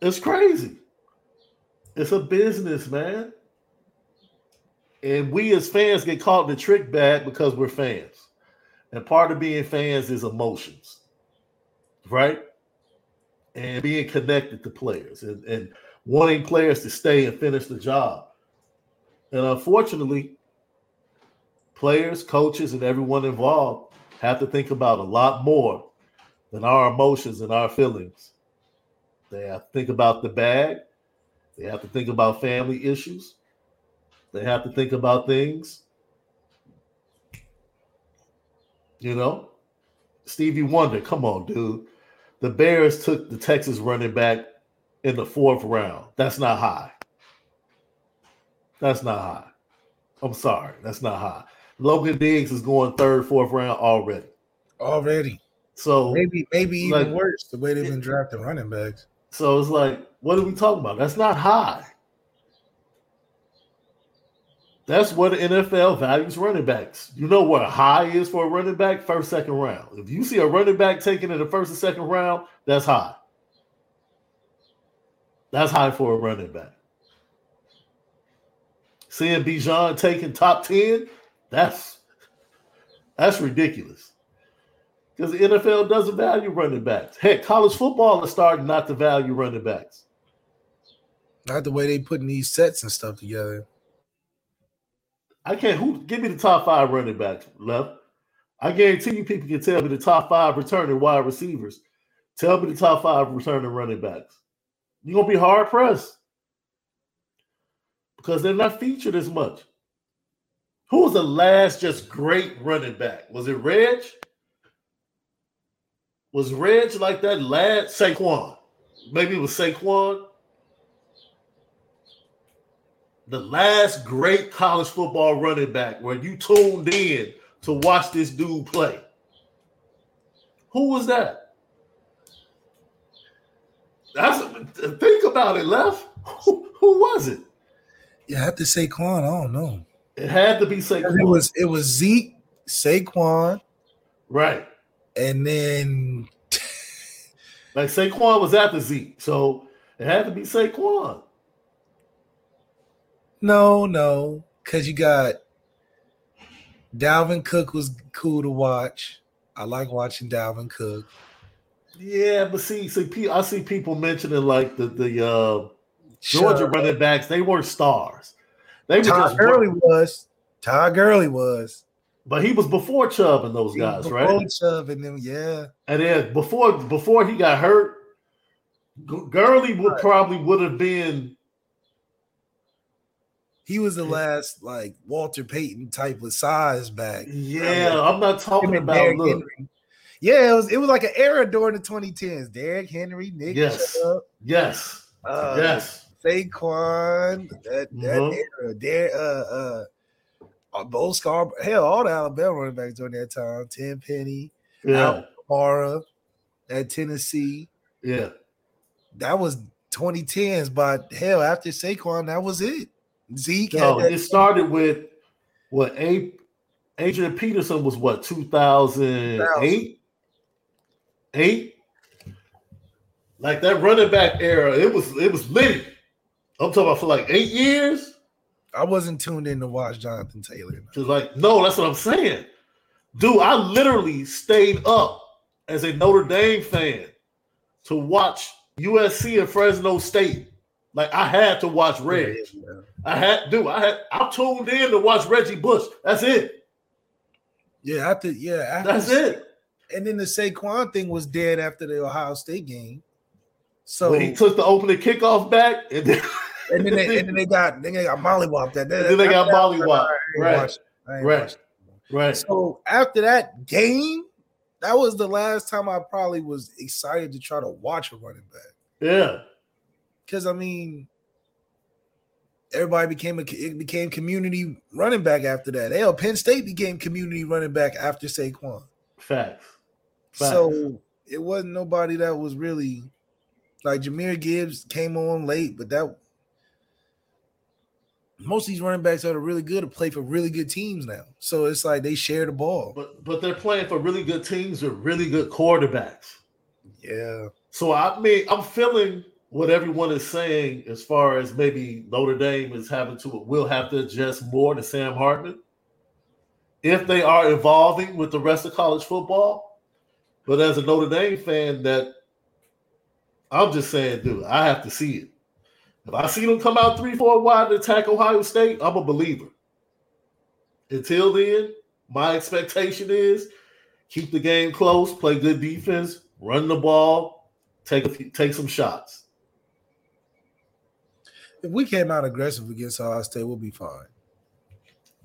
It's crazy. It's a business, man. And we as fans get caught in the trick bag because we're fans. And part of being fans is emotions, right? And being connected to players and, and wanting players to stay and finish the job. And unfortunately, players, coaches, and everyone involved have to think about a lot more than our emotions and our feelings. They have to think about the bag. They have to think about family issues. They have to think about things. You know, Stevie Wonder, come on, dude. The Bears took the Texas running back in the fourth round. That's not high. That's not high. I'm sorry. That's not high. Logan Diggs is going third, fourth round already. Already. So maybe maybe even like, worse the way they've been drafting running backs. So it's like, what are we talking about? That's not high. That's what the NFL values running backs. You know what a high is for a running back? First, second round. If you see a running back taken in the first and second round, that's high. That's high for a running back. Seeing Bijan taking top 10, that's that's ridiculous. Because the NFL doesn't value running backs. Heck, college football is starting not to value running backs. Not the way they putting these sets and stuff together. I can't who give me the top five running backs left. I guarantee you people can tell me the top five returning wide receivers. Tell me the top five returning running backs. You're gonna be hard pressed. Because they're not featured as much. Who was the last just great running back? Was it Reg? Was Reg like that last Saquon? Maybe it was Saquon. The last great college football running back where you tuned in to watch this dude play. Who was that? That's think about it, left. Who, who was it? Yeah, I have to say Saquon. I don't know. It had to be Saquon. It was it was Zeke, Saquon, right, and then like Saquon was after Zeke, so it had to be Saquon. No, no, because you got Dalvin Cook was cool to watch. I like watching Dalvin Cook. Yeah, but see, see, I see people mentioning like the the uh, Georgia running backs. They weren't stars. They were Todd Gurley was. Todd Gurley was. But he was before Chubb and those guys, before right? Chubb and them, yeah. And then before before he got hurt, Gurley would probably would have been. He was the last like Walter Payton type of size back. Yeah, I'm not talking about look. Henry. Yeah, it was it was like an era during the 2010s. Derrick Henry, Nick yes, Chubb, yes, uh, yes. Saquon, that, that mm-hmm. era, there, uh, uh, Bo Scar, hell, all the Alabama running backs during that time, Tim Penny, yeah, Mara at Tennessee, yeah, that was 2010s. But hell, after Saquon, that was it. Zeke. No, it started with what? A Adrian Peterson was what? 2008, eight. Like that running back era, it was it was lit. I'm talking about for like eight years. I wasn't tuned in to watch Jonathan Taylor. Cause like, no, that's what I'm saying. Dude, I literally stayed up as a Notre Dame fan to watch USC and Fresno State. Like I had to watch Reg. Yeah. I had dude, I had I tuned in to watch Reggie Bush. That's it. Yeah, after yeah, after that's it. And then the Saquon thing was dead after the Ohio State game. So when he took the opening kickoff back, and then and then they, and then they got then they got mollywopped. That then they got mollywopped. Right, right, right. So after that game, that was the last time I probably was excited to try to watch a running back. Yeah, because I mean, everybody became a it became community running back after that. Hell, Penn State became community running back after Saquon. Facts. Facts. So it wasn't nobody that was really like Jahmyr Gibbs came on late, but that most of these running backs that are really good to play for really good teams now. So it's like they share the ball. but but they're playing for really good teams with really good quarterbacks. Yeah. So I mean, I'm feeling what everyone is saying as far as maybe Notre Dame is having to will have to adjust more to Sam Hartman if they are evolving with the rest of college football. But as a Notre Dame fan, that I'm just saying, dude, I have to see it. If I see them come out three, four wide to attack Ohio State, I'm a believer. Until then, my expectation is keep the game close, play good defense, run the ball, take a few, take some shots. If we came out aggressive against Ohio State, we'll be fine.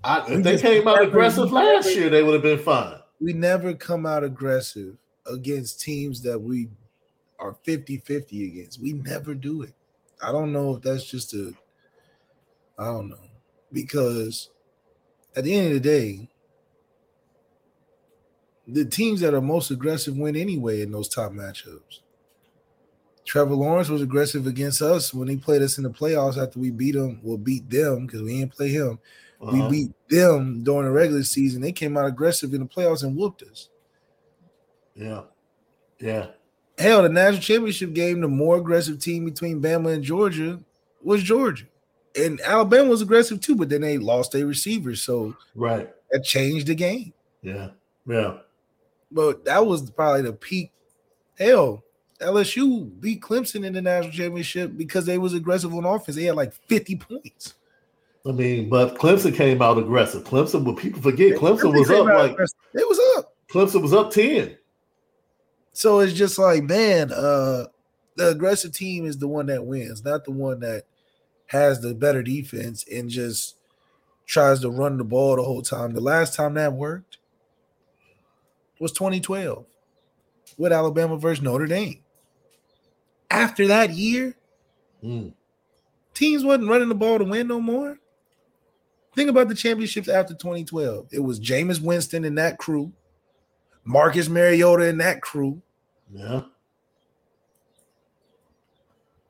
I, We if they just came out aggressive last never- year, they would have been fine. We never come out aggressive against teams that we are 50-50 against. We never do it. I don't know if that's just a I don't know. Because at the end of the day, the teams that are most aggressive win anyway in those top matchups. Trevor Lawrence was aggressive against us when he played us in the playoffs after we beat him. We'll beat them because we didn't play him. We Uh-huh. beat them during the regular season. They came out aggressive in the playoffs and whooped us. Yeah, yeah. Hell, the national championship game, the more aggressive team between Bama and Georgia was Georgia. And Alabama was aggressive too, but then they lost their receivers. So Right. that changed the game. Yeah. Yeah. But that was probably the peak. Hell, LSU beat Clemson in the national championship because they was aggressive on offense. They had like 50 points. I mean, but Clemson came out aggressive. Clemson, what people forget, Clemson was up like it was up. Clemson was up 10. So it's just like, man, uh the aggressive team is the one that wins, not the one that has the better defense and just tries to run the ball the whole time. The last time that worked was 2012 with Alabama versus Notre Dame. After that year, Mm. teams wasn't running the ball to win no more. Think about the championships after 2012. It was Jameis Winston and that crew, Marcus Mariota and that crew. Yeah.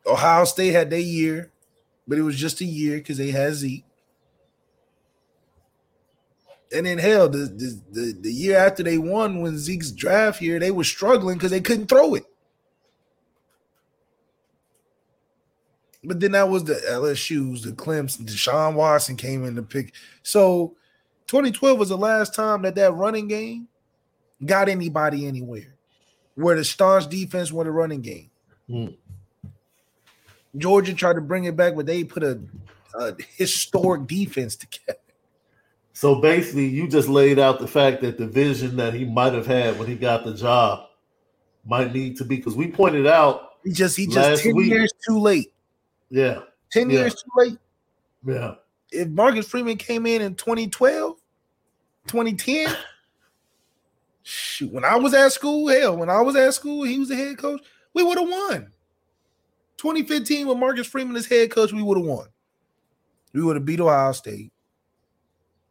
Ohio State had their year, but it was just a year because they had Zeke. And then hell, the, the the the year after they won, when Zeke's draft year, they were struggling because they couldn't throw it. But then that was the LSU's, the Clemson, Deshaun Watson came in to pick. So 2012 was the last time that that running game got anybody anywhere, where the Stars defense won the running game. Mm. Georgia tried to bring it back, but they put a, a historic defense together. So basically, you just laid out the fact that the vision that he might have had when he got the job might need to be because we pointed out, He just he just 10 week. years too late. yeah, 10 Yeah. years too late. yeah, If Marcus Freeman came in in 2012, 2010, shoot, when I was at school, hell, when I was at school, he was the head coach, we would have won. 2015, with Marcus Freeman as head coach, we would have won. We would have beat Ohio State.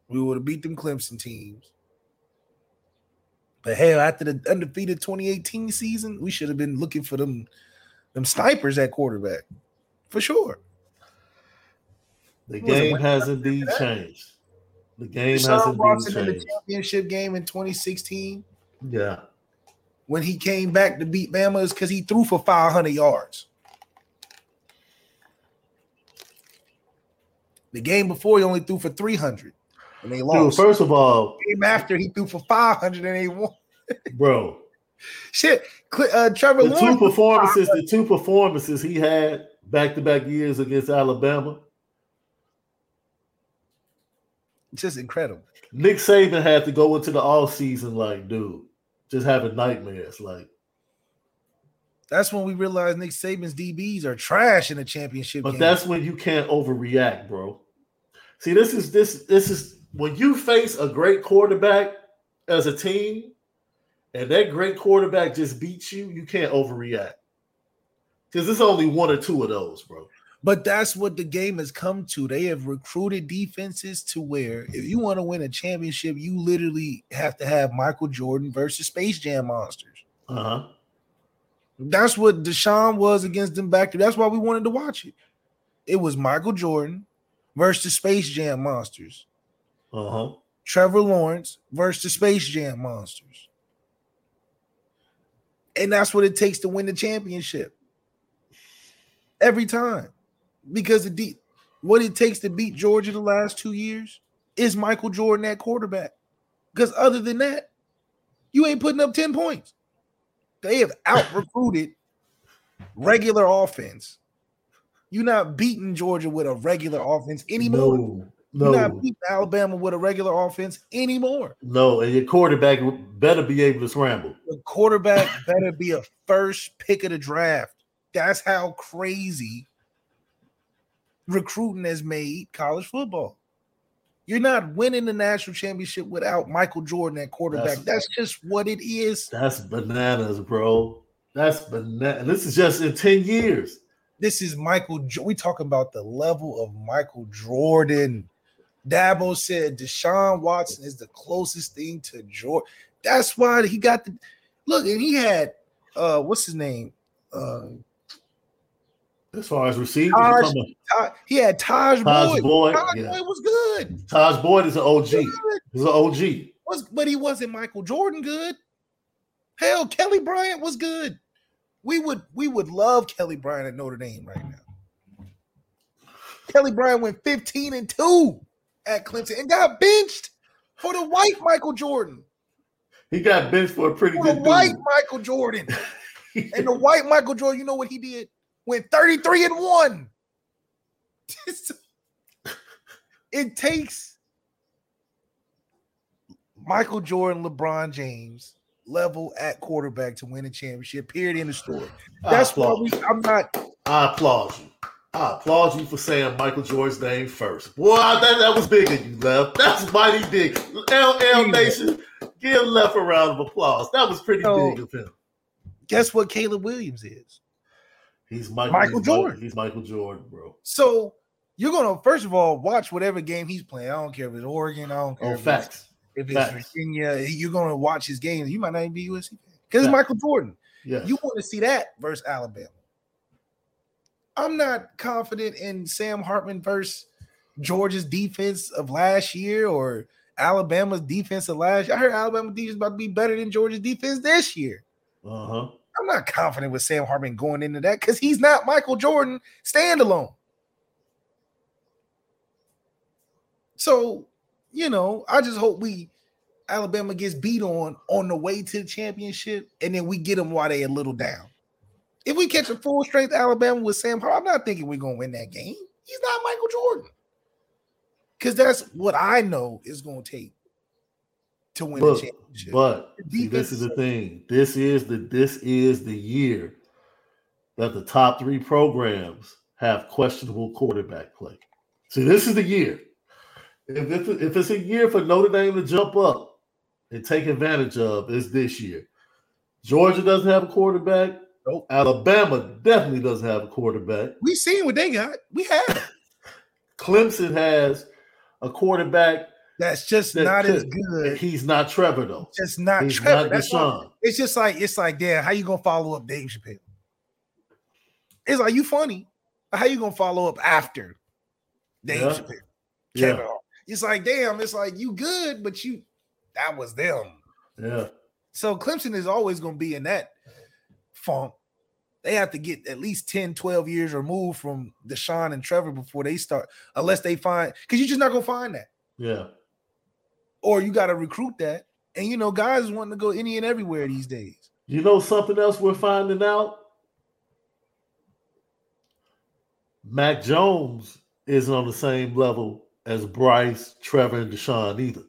We would have beat them Clemson teams. But hell, after the undefeated 2018 season, we should have been looking for them, them snipers at quarterback. For sure. the game has indeed changed. The game has indeed Watson in the changed. championship game in 2016, Yeah, when he came back to beat Bama, is because he threw for 500 yards. The game before, he only threw for 300, and they dude. lost. First of all, The game after, he threw for 500, and they won. bro, Shit, uh, Trevor the two performances, the two performances he had back to back years against Alabama. just incredible. Nick Saban had to go into the off season like, dude, just having nightmares. Like, That's when we realized Nick Saban's DBs are trash in the championship but game. that's when you can't overreact, bro. See, this is this this is when you face a great quarterback as a team, and that great quarterback just beats you. You can't overreact because there's only one or two of those, bro. But that's what the game has come to. They have recruited defenses to where if you want to win a championship, you literally have to have Michael Jordan versus Space Jam monsters. Uh huh. That's what Deshaun was against them back to. That's why we wanted to watch it. It was Michael Jordan versus Space Jam monsters. Uh huh. Trevor Lawrence versus the Space Jam monsters. And that's what it takes to win the championship. Every time. Because the de- what it takes to beat Georgia the last two years is Michael Jordan at quarterback. Because other than that, you ain't putting up 10 points. They have out recruited regular offense. You're not beating Georgia with a regular offense anymore. No, You're not beating Alabama with a regular offense anymore. no. And your quarterback better be able to scramble. The quarterback better be a first pick of the draft. That's how crazy recruiting has made college football. You're not winning the national championship without Michael Jordan at quarterback. That's- That's, just what it is. That's bananas, bro. That's banana. This is just in 10 years. This is Michael. We talking about the level of Michael Jordan. Dabo said Deshaun Watson is the closest thing to Jordan. That's why he got the look, and he had uh what's his name? Uh As far as receivers, Taj- Taj- he had Taj, Tajh Boyd. Boyd, Taj yeah. Boyd was good. Tajh Boyd is an OG. He's an OG. Was but he wasn't Michael Jordan good. Hell, Kelly Bryant was good. We would we would love Kelly Bryant at Notre Dame right now. Kelly Bryant went 15 and 2 at Clemson and got benched for the white Michael Jordan. He got benched for a pretty For the good white dude. Michael Jordan. And the white Michael Jordan, you know what he did? Went 33 and 1. it takes Michael Jordan, LeBron James level at quarterback to win a championship. Period in the story. That's why we. I'm not I applaud you. I applaud you for saying Michael Jordan's name first. Boy, that, that was big of you, Left. That's mighty big. LL Nation, give Left a round of applause. That was pretty No. big of him. guess what Caleb Williams is. He's Michael, Michael he's Jordan. He's Michael Jordan, bro. So you're gonna first of all watch whatever game he's playing. I don't care if it's Oregon, I don't care Oh, if it's facts. If it's Facts. Virginia, you're gonna watch his games. You might not even be USC because it's Michael Jordan. Yes. You want to see that versus Alabama. I'm not confident in Sam Hartman versus Georgia's defense of last year or Alabama's defense of last year. I heard Alabama defense is about to be better than Georgia's defense this year. Uh huh. I'm not confident with Sam Hartman going into that because he's not Michael Jordan standalone. So, you know, I just hope we Alabama gets beat on on the way to the championship, and then we get them while they a little down. If we catch a full strength Alabama with Sam Hartman, I'm not thinking we're gonna win that game. He's not Michael Jordan. Because that's what I know is gonna take to win But, the championship. but see, this is the thing. This is the this is the year that the top three programs have questionable quarterback play. See, this is the year. If it's, if it's a year for Notre Dame to jump up and take advantage of, is this year. Georgia doesn't have a quarterback. Nope. Alabama definitely doesn't have a quarterback. we seen what they got. We have. Clemson has a quarterback. That's just that not as good. He's not Trevor though. Just not He's Trevor. not That's Deshaun. it's just like it's like, damn, how you gonna follow up Dave Chappelle? It's like you funny. How you gonna follow up after Dave Yeah. Chappelle? Yeah, It's like, damn, it's like you good, but you that was them. yeah. So Clemson is always gonna be in that funk. They have to get at least 10, 12 years removed from Deshaun and Trevor before they start, unless they find because you're just not gonna find that. Yeah. Or you gotta recruit that. And you know, guys wanting to go any and everywhere these days. You know something else we're finding out? Mac Jones isn't on the same level as Bryce, Trevor, and Deshaun either.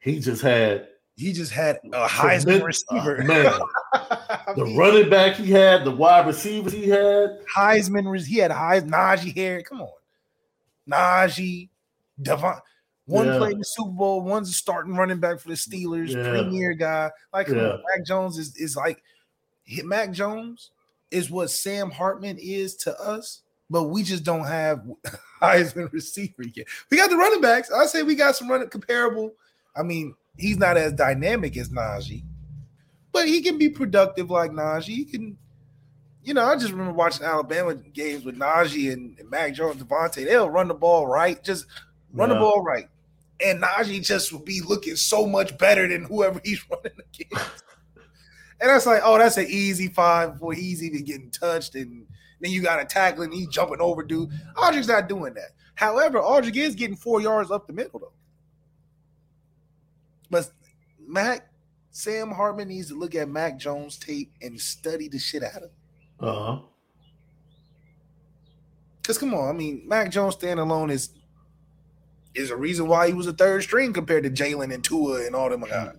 He just had He just had a Heisman receiver. uh, man, the mean, running back he had, the wide receivers he had. Heisman, he had Heisman, Najee Harris. Come on, Najee, Devon. One Yeah. played in the Super Bowl, one's a starting running back for the Steelers, Yeah. premier guy. Like, Yeah. Mac Jones is is like Mac Jones is what Sam Hartman is to us but we just don't have Heisman receiver yet. We got the running backs. I say we got some running comparable. I mean, he's not as dynamic as Najee, but he can be productive like Najee. He can, you know, I just remember watching Alabama games with Najee and, and Mac Jones, DeVonta. They'll run the ball right, just run the ball right. And Najee just will be looking so much better than whoever he's running against. and that's like, oh, that's an easy five before he's even getting touched. And then you got to tackle and he's jumping over, dude. Audric's not doing that. However, Audric is getting four yards up the middle, though. But Mac, Sam Hartman needs to look at Mac Jones tape and study the shit out of him. Uh-huh. Because come on, I mean, Mac Jones standalone is is a reason why he was a third string compared to Jalen and Tua and all them guys.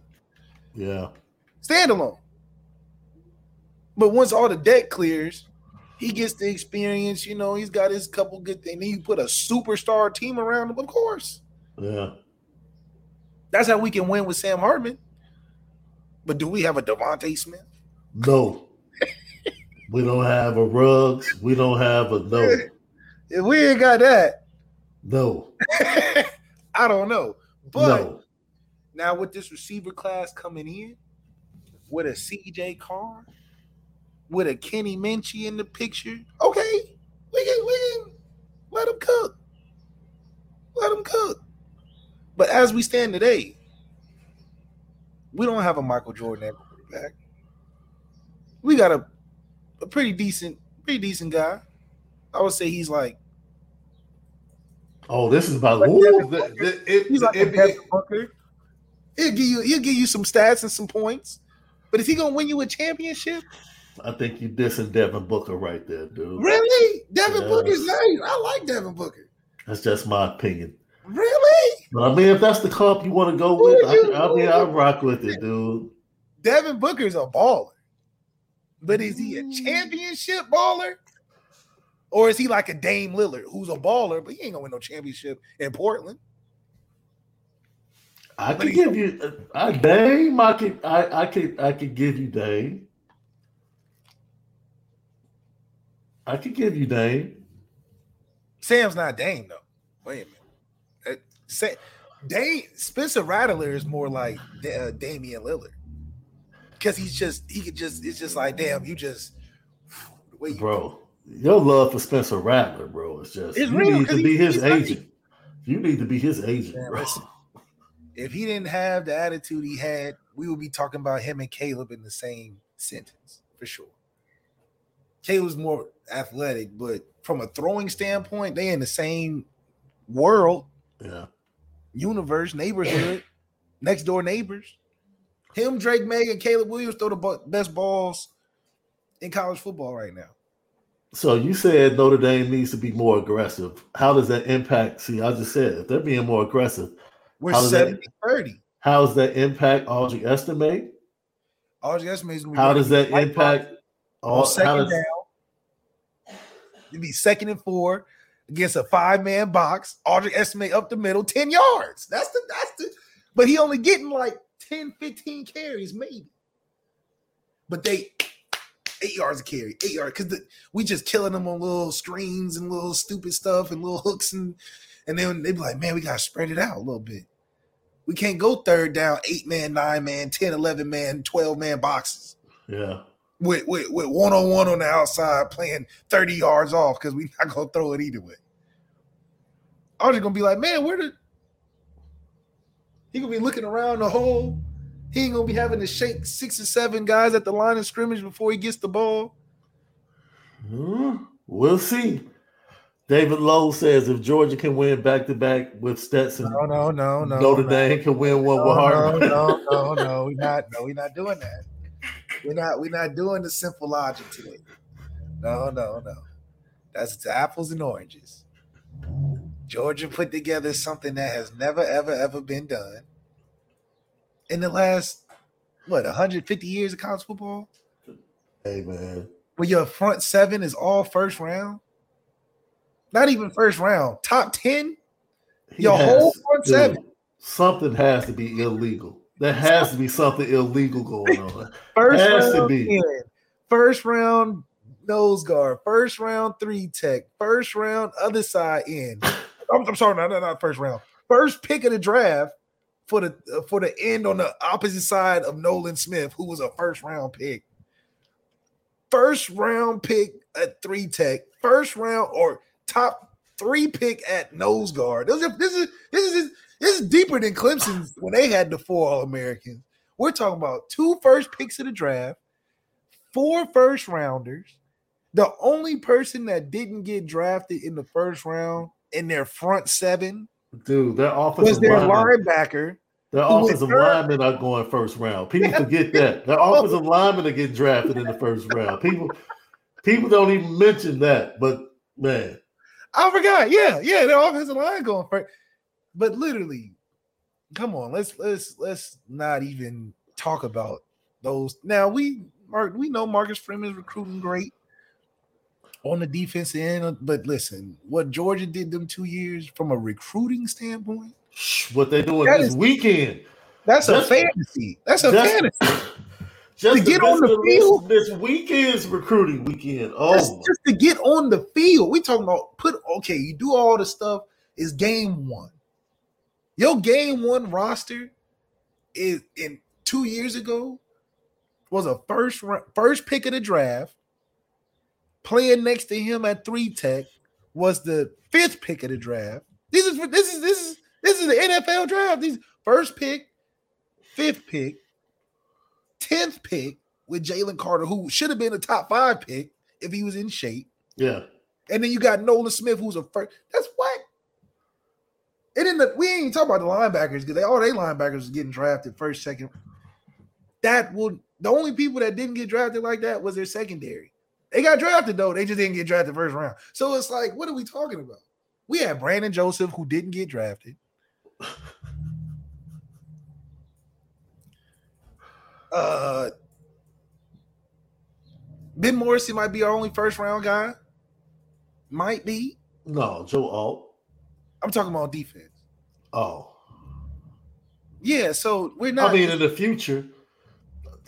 Yeah. Standalone. But once all the debt clears, he gets the experience. You know, he's got his couple good things. Then you put a superstar team around him, of course. Yeah. That's how we can win with Sam Hartman. But do we have a DeVonta Smith? No. we don't have a Ruggs. We don't have a no. If we ain't got that, No. I don't know. But no. now with this receiver class coming in, with a CJ Carr, with a Kenny Minchey in the picture, okay, we can we can let him cook. Let him cook. But as we stand today, we don't have a Michael Jordan at quarterback. We got a, a pretty decent, pretty decent guy. I would say he's like Oh, this is about Like ooh, the- the- it- He's like it- a Devin He'll give you he'll give you some stats and some points. But is he gonna win you a championship? I think you dissing Devin Booker right there, dude. Really? Devin Yes. Booker's nice. I like Devin Booker. That's just my opinion. Really? But I mean, if that's the comp you want to go with, I, I mean, I rock with it, dude. Devin Booker's a baller. But is he a mm. championship baller? Or is he like a Dame Lillard, who's a baller, but he ain't gonna win no championship in Portland? I could give you I Dame. I could I I could I could give you Dame. I could give you Dame. Sam's not Dame though. Wait a minute. Uh, Sa- Dame Spencer Rattler is more like uh, Damian Lillard because he's just he could just it's just like damn you just wait Bro, your love for Spencer Rattler, bro, is just It's you real, need 'cause to be he- his he's right. agent. You need to be his agent, Man, bro. listen. if he didn't have the attitude he had, we would be talking about him and Caleb in the same sentence for sure. Caleb's more athletic, but from a throwing standpoint, they in the same world, Yeah. universe, neighborhood, next door neighbors. Him, Drake Maye, and Caleb Williams throw the best balls in college football right now. So you said Notre Dame needs to be more aggressive. How does that impact? See, I just said if they're being more aggressive, We're How does that- 30. how does that impact Audric Estime? Audric be How does that impact? All, second does, down. You'd be second and four against a five man box. Audric Estime up the middle, 10 yards. That's the that's the but he only getting like 10, 15 carries, maybe. But they eight yards a carry, eight yards, because we just killing them on little screens and little stupid stuff and little hooks and and then they'd be like, man, we gotta spread it out a little bit. We can't go third down, eight man, nine man, 10, 11 man, 12 man boxes yeah. with with with one on one on the outside playing 30 yards off because we're not gonna throw it either way. I'm just gonna be like, man, where did he gonna be looking around the hole? He ain't gonna be having to shake six or seven guys at the line of scrimmage before he gets the ball. Hmm, We'll see. David Lowe says if Georgia can win back to back with Stetson, No, no, no, no. Notre no. Dame can win one No, with no, Hartman. no, no, no. We're not. No, we're not doing that. We're not. We're not doing the simple logic today. No, no, no. That's it's apples and oranges. Georgia put together something that has never, ever, ever been done in the last what 150 years of college football. Hey man, Where your front seven is all first round, not even first round, top ten. He Your has- whole front dude, seven. Something has to be illegal. There has to be something illegal going on. First Has to round, be. in, first round nose guard, first round three tech, first round other side end. I'm, I'm sorry, not, not first round. First pick of the draft for the uh, for the end on the opposite side of Nolan Smith, who was a first round pick. First round pick at three tech, first round or top three pick at nose guard. This is this is this is this is deeper than Clemson's when they had the four All Americans. We're talking about two first picks of the draft, four first rounders. The only person that didn't get drafted in the first round in their front seven Dude, their was their linebacker. Their offensive linemen are going first round. People forget that. Their offensive linemen are getting drafted in the first round. People people don't even mention that. But man, I forgot. Yeah, yeah, their offensive line going first. But literally, come on, let's let's let's not even talk about those. Now we Mark, we know Marcus Freeman is recruiting great on the defense end, but listen, what Georgia did them two years from a recruiting standpoint, what they doing That this is- weekend. that's a fantasy. That's a fantasy. Just To get on the field. this weekend's recruiting weekend. Oh, just, just to get on the field. We talking about put okay, you do all the stuff is game one. Your game one roster is in two years ago was a first first pick of the draft. Playing next to him at three tech was the fifth pick of the draft. This is this is this is this is the NFL draft. These first pick, fifth pick, tenth pick with Jalen Carter, who should have been a top five pick if he was in shape. yeah. And then you got Nolan Smith, who's a first. That's what. And then the, we ain't even talking about the linebackers because they all they linebackers was getting drafted first, second. That would the only people that didn't get drafted like that was their secondary. They got drafted though, they just didn't get drafted first round. So it's like, what are we talking about? We had Brandon Joseph who didn't get drafted. Uh, Ben Morrison might be our only first round guy. Might be. No, Joe Alt. I'm talking about defense. Oh. Yeah, so we're not I mean, in the future,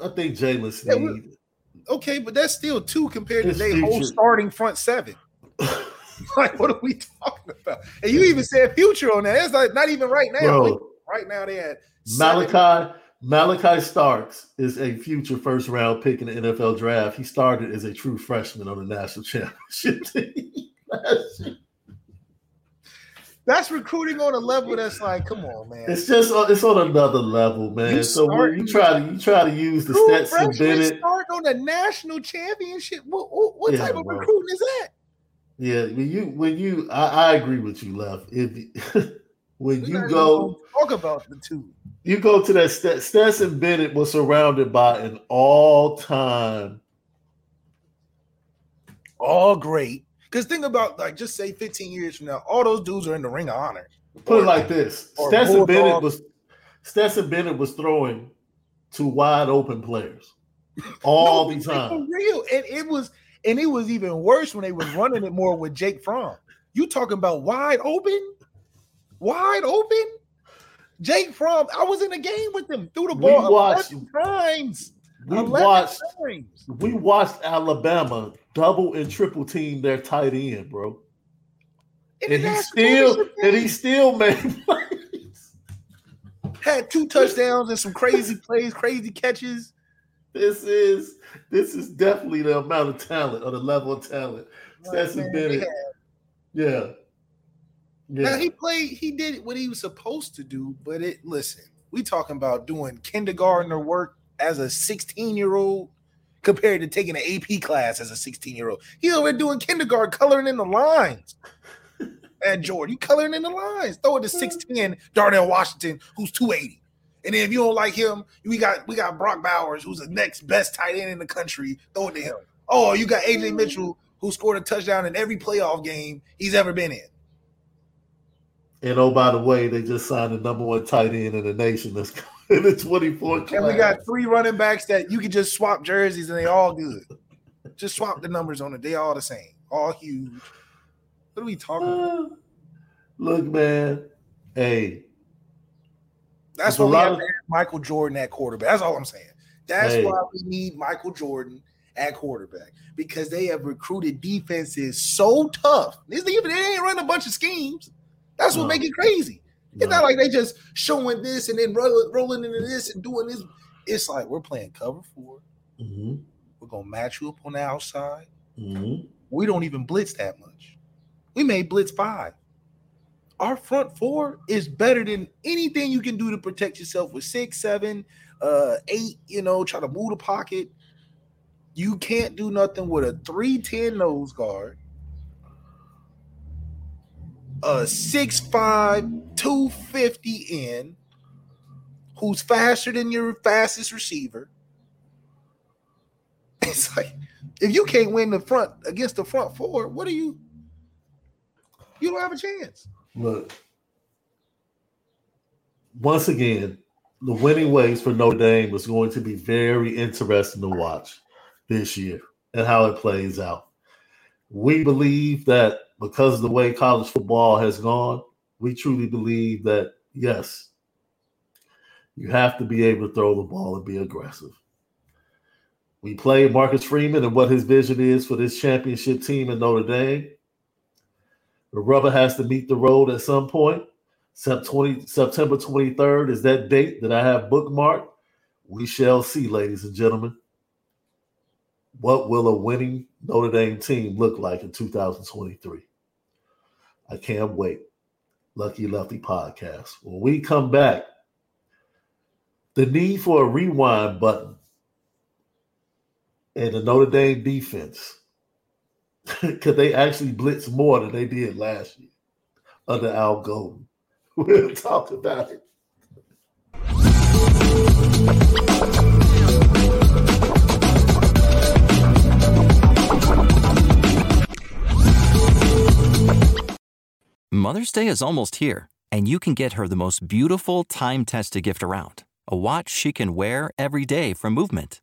I think Jalen Yeah, okay, but that's still two compared to their whole starting front seven. like, what are we talking about? And you even said future on that. It's like not even right now. Bro, Right now they had seven- Malachi Malachi Starks is a future first round pick in the NFL draft. He started as a true freshman on the national championship team. That's recruiting on a level that's like, come on, man. it's just uh, it's on another level, man. You so when you try to you try to use the Stetson Bennett. start on a national championship. What, what, what Yeah, type of bro. recruiting is that? Yeah, when you when you I, I agree with you, Left. If when We're you go talk about the two. you go to that St- Stetson Bennett was surrounded by an all-time All great. Because think about like just say 15 years from now, all those dudes are in the ring of honor. put it like this. Stetson Bulldog. Bennett was Stetson Bennett was throwing to wide open players all No, the For time. real. And it was and it was even worse when they was running it more with Jake Fromm. You talking about wide open? Wide open? Jake Fromm, I was in a game with him. Threw the ball We watched- 11 times. We 11 watched times. we watched Alabama double and triple team their tight end, bro. The And he still and he still made plays. had two touchdowns and some crazy plays, crazy catches. This is this is definitely the amount of talent or the level of talent. Stetson they Bennett. had- Yeah. Now Yeah. he played, he did what he was supposed to do, but it listen, we talking about doing kindergartner work as a 16 year old compared to taking an AP class as a 16 year old. He over doing kindergarten, coloring in the lines. At Jordan, you coloring in the lines. Throw it to 6'10, Darnell Washington, who's 280. And then if you don't like him, we got we got Brock Bowers, who's the next best tight end in the country. Throw it to him. Oh, you got AJ Mitchell, who scored a touchdown in every playoff game he's ever been in. And oh, by the way, they just signed the number one tight end in the nation that's in the 24 class. And we got three running backs that you can just swap jerseys and they all good. Just swap the numbers on it. They all the same. All huge. What are we talking about? Uh, Look, man. Hey, That's why we have of- Michael Jordan at quarterback. That's all I'm saying. That's Hey. why we need Michael Jordan at quarterback because they have recruited defenses so tough. This even they ain't running a bunch of schemes. That's what No. make it crazy. It's No. not like they just showing this and then rolling, rolling into this and doing this. It's like we're playing cover four. Mhm. We're gonna match you up on the outside. Mhm. We don't even blitz that much. We may blitz five. Our front four is better than anything you can do to protect yourself with six, seven, uh, eight. You know, try to move the pocket. You can't do nothing with a 310 nose guard, a 6'5, 250 in, who's faster than your fastest receiver. It's like if you can't win the front against the front four, what are you? You don't have a chance. Look, once again, the winning ways for Notre Dame is going to be very interesting to watch this year and how it plays out. We believe that because of the way college football has gone, we truly believe that, yes, you have to be able to throw the ball and be aggressive. We play Marcus Freeman and what his vision is for this championship team in Notre Dame. The rubber has to meet the road at some point. Sep- 20, September 23rd is that date that I have bookmarked. We shall see, ladies and gentlemen. What will a winning Notre Dame team look like in 2023? I can't wait. Lucky Lefty podcast. When we come back, the need for a rewind button and the Notre Dame defense. Could they actually blitz more than they did last year under Al Golden? We'll talk about it. Mother's Day is almost here, and you can get her the most beautiful time tested gift around a watch she can wear every day from Movement.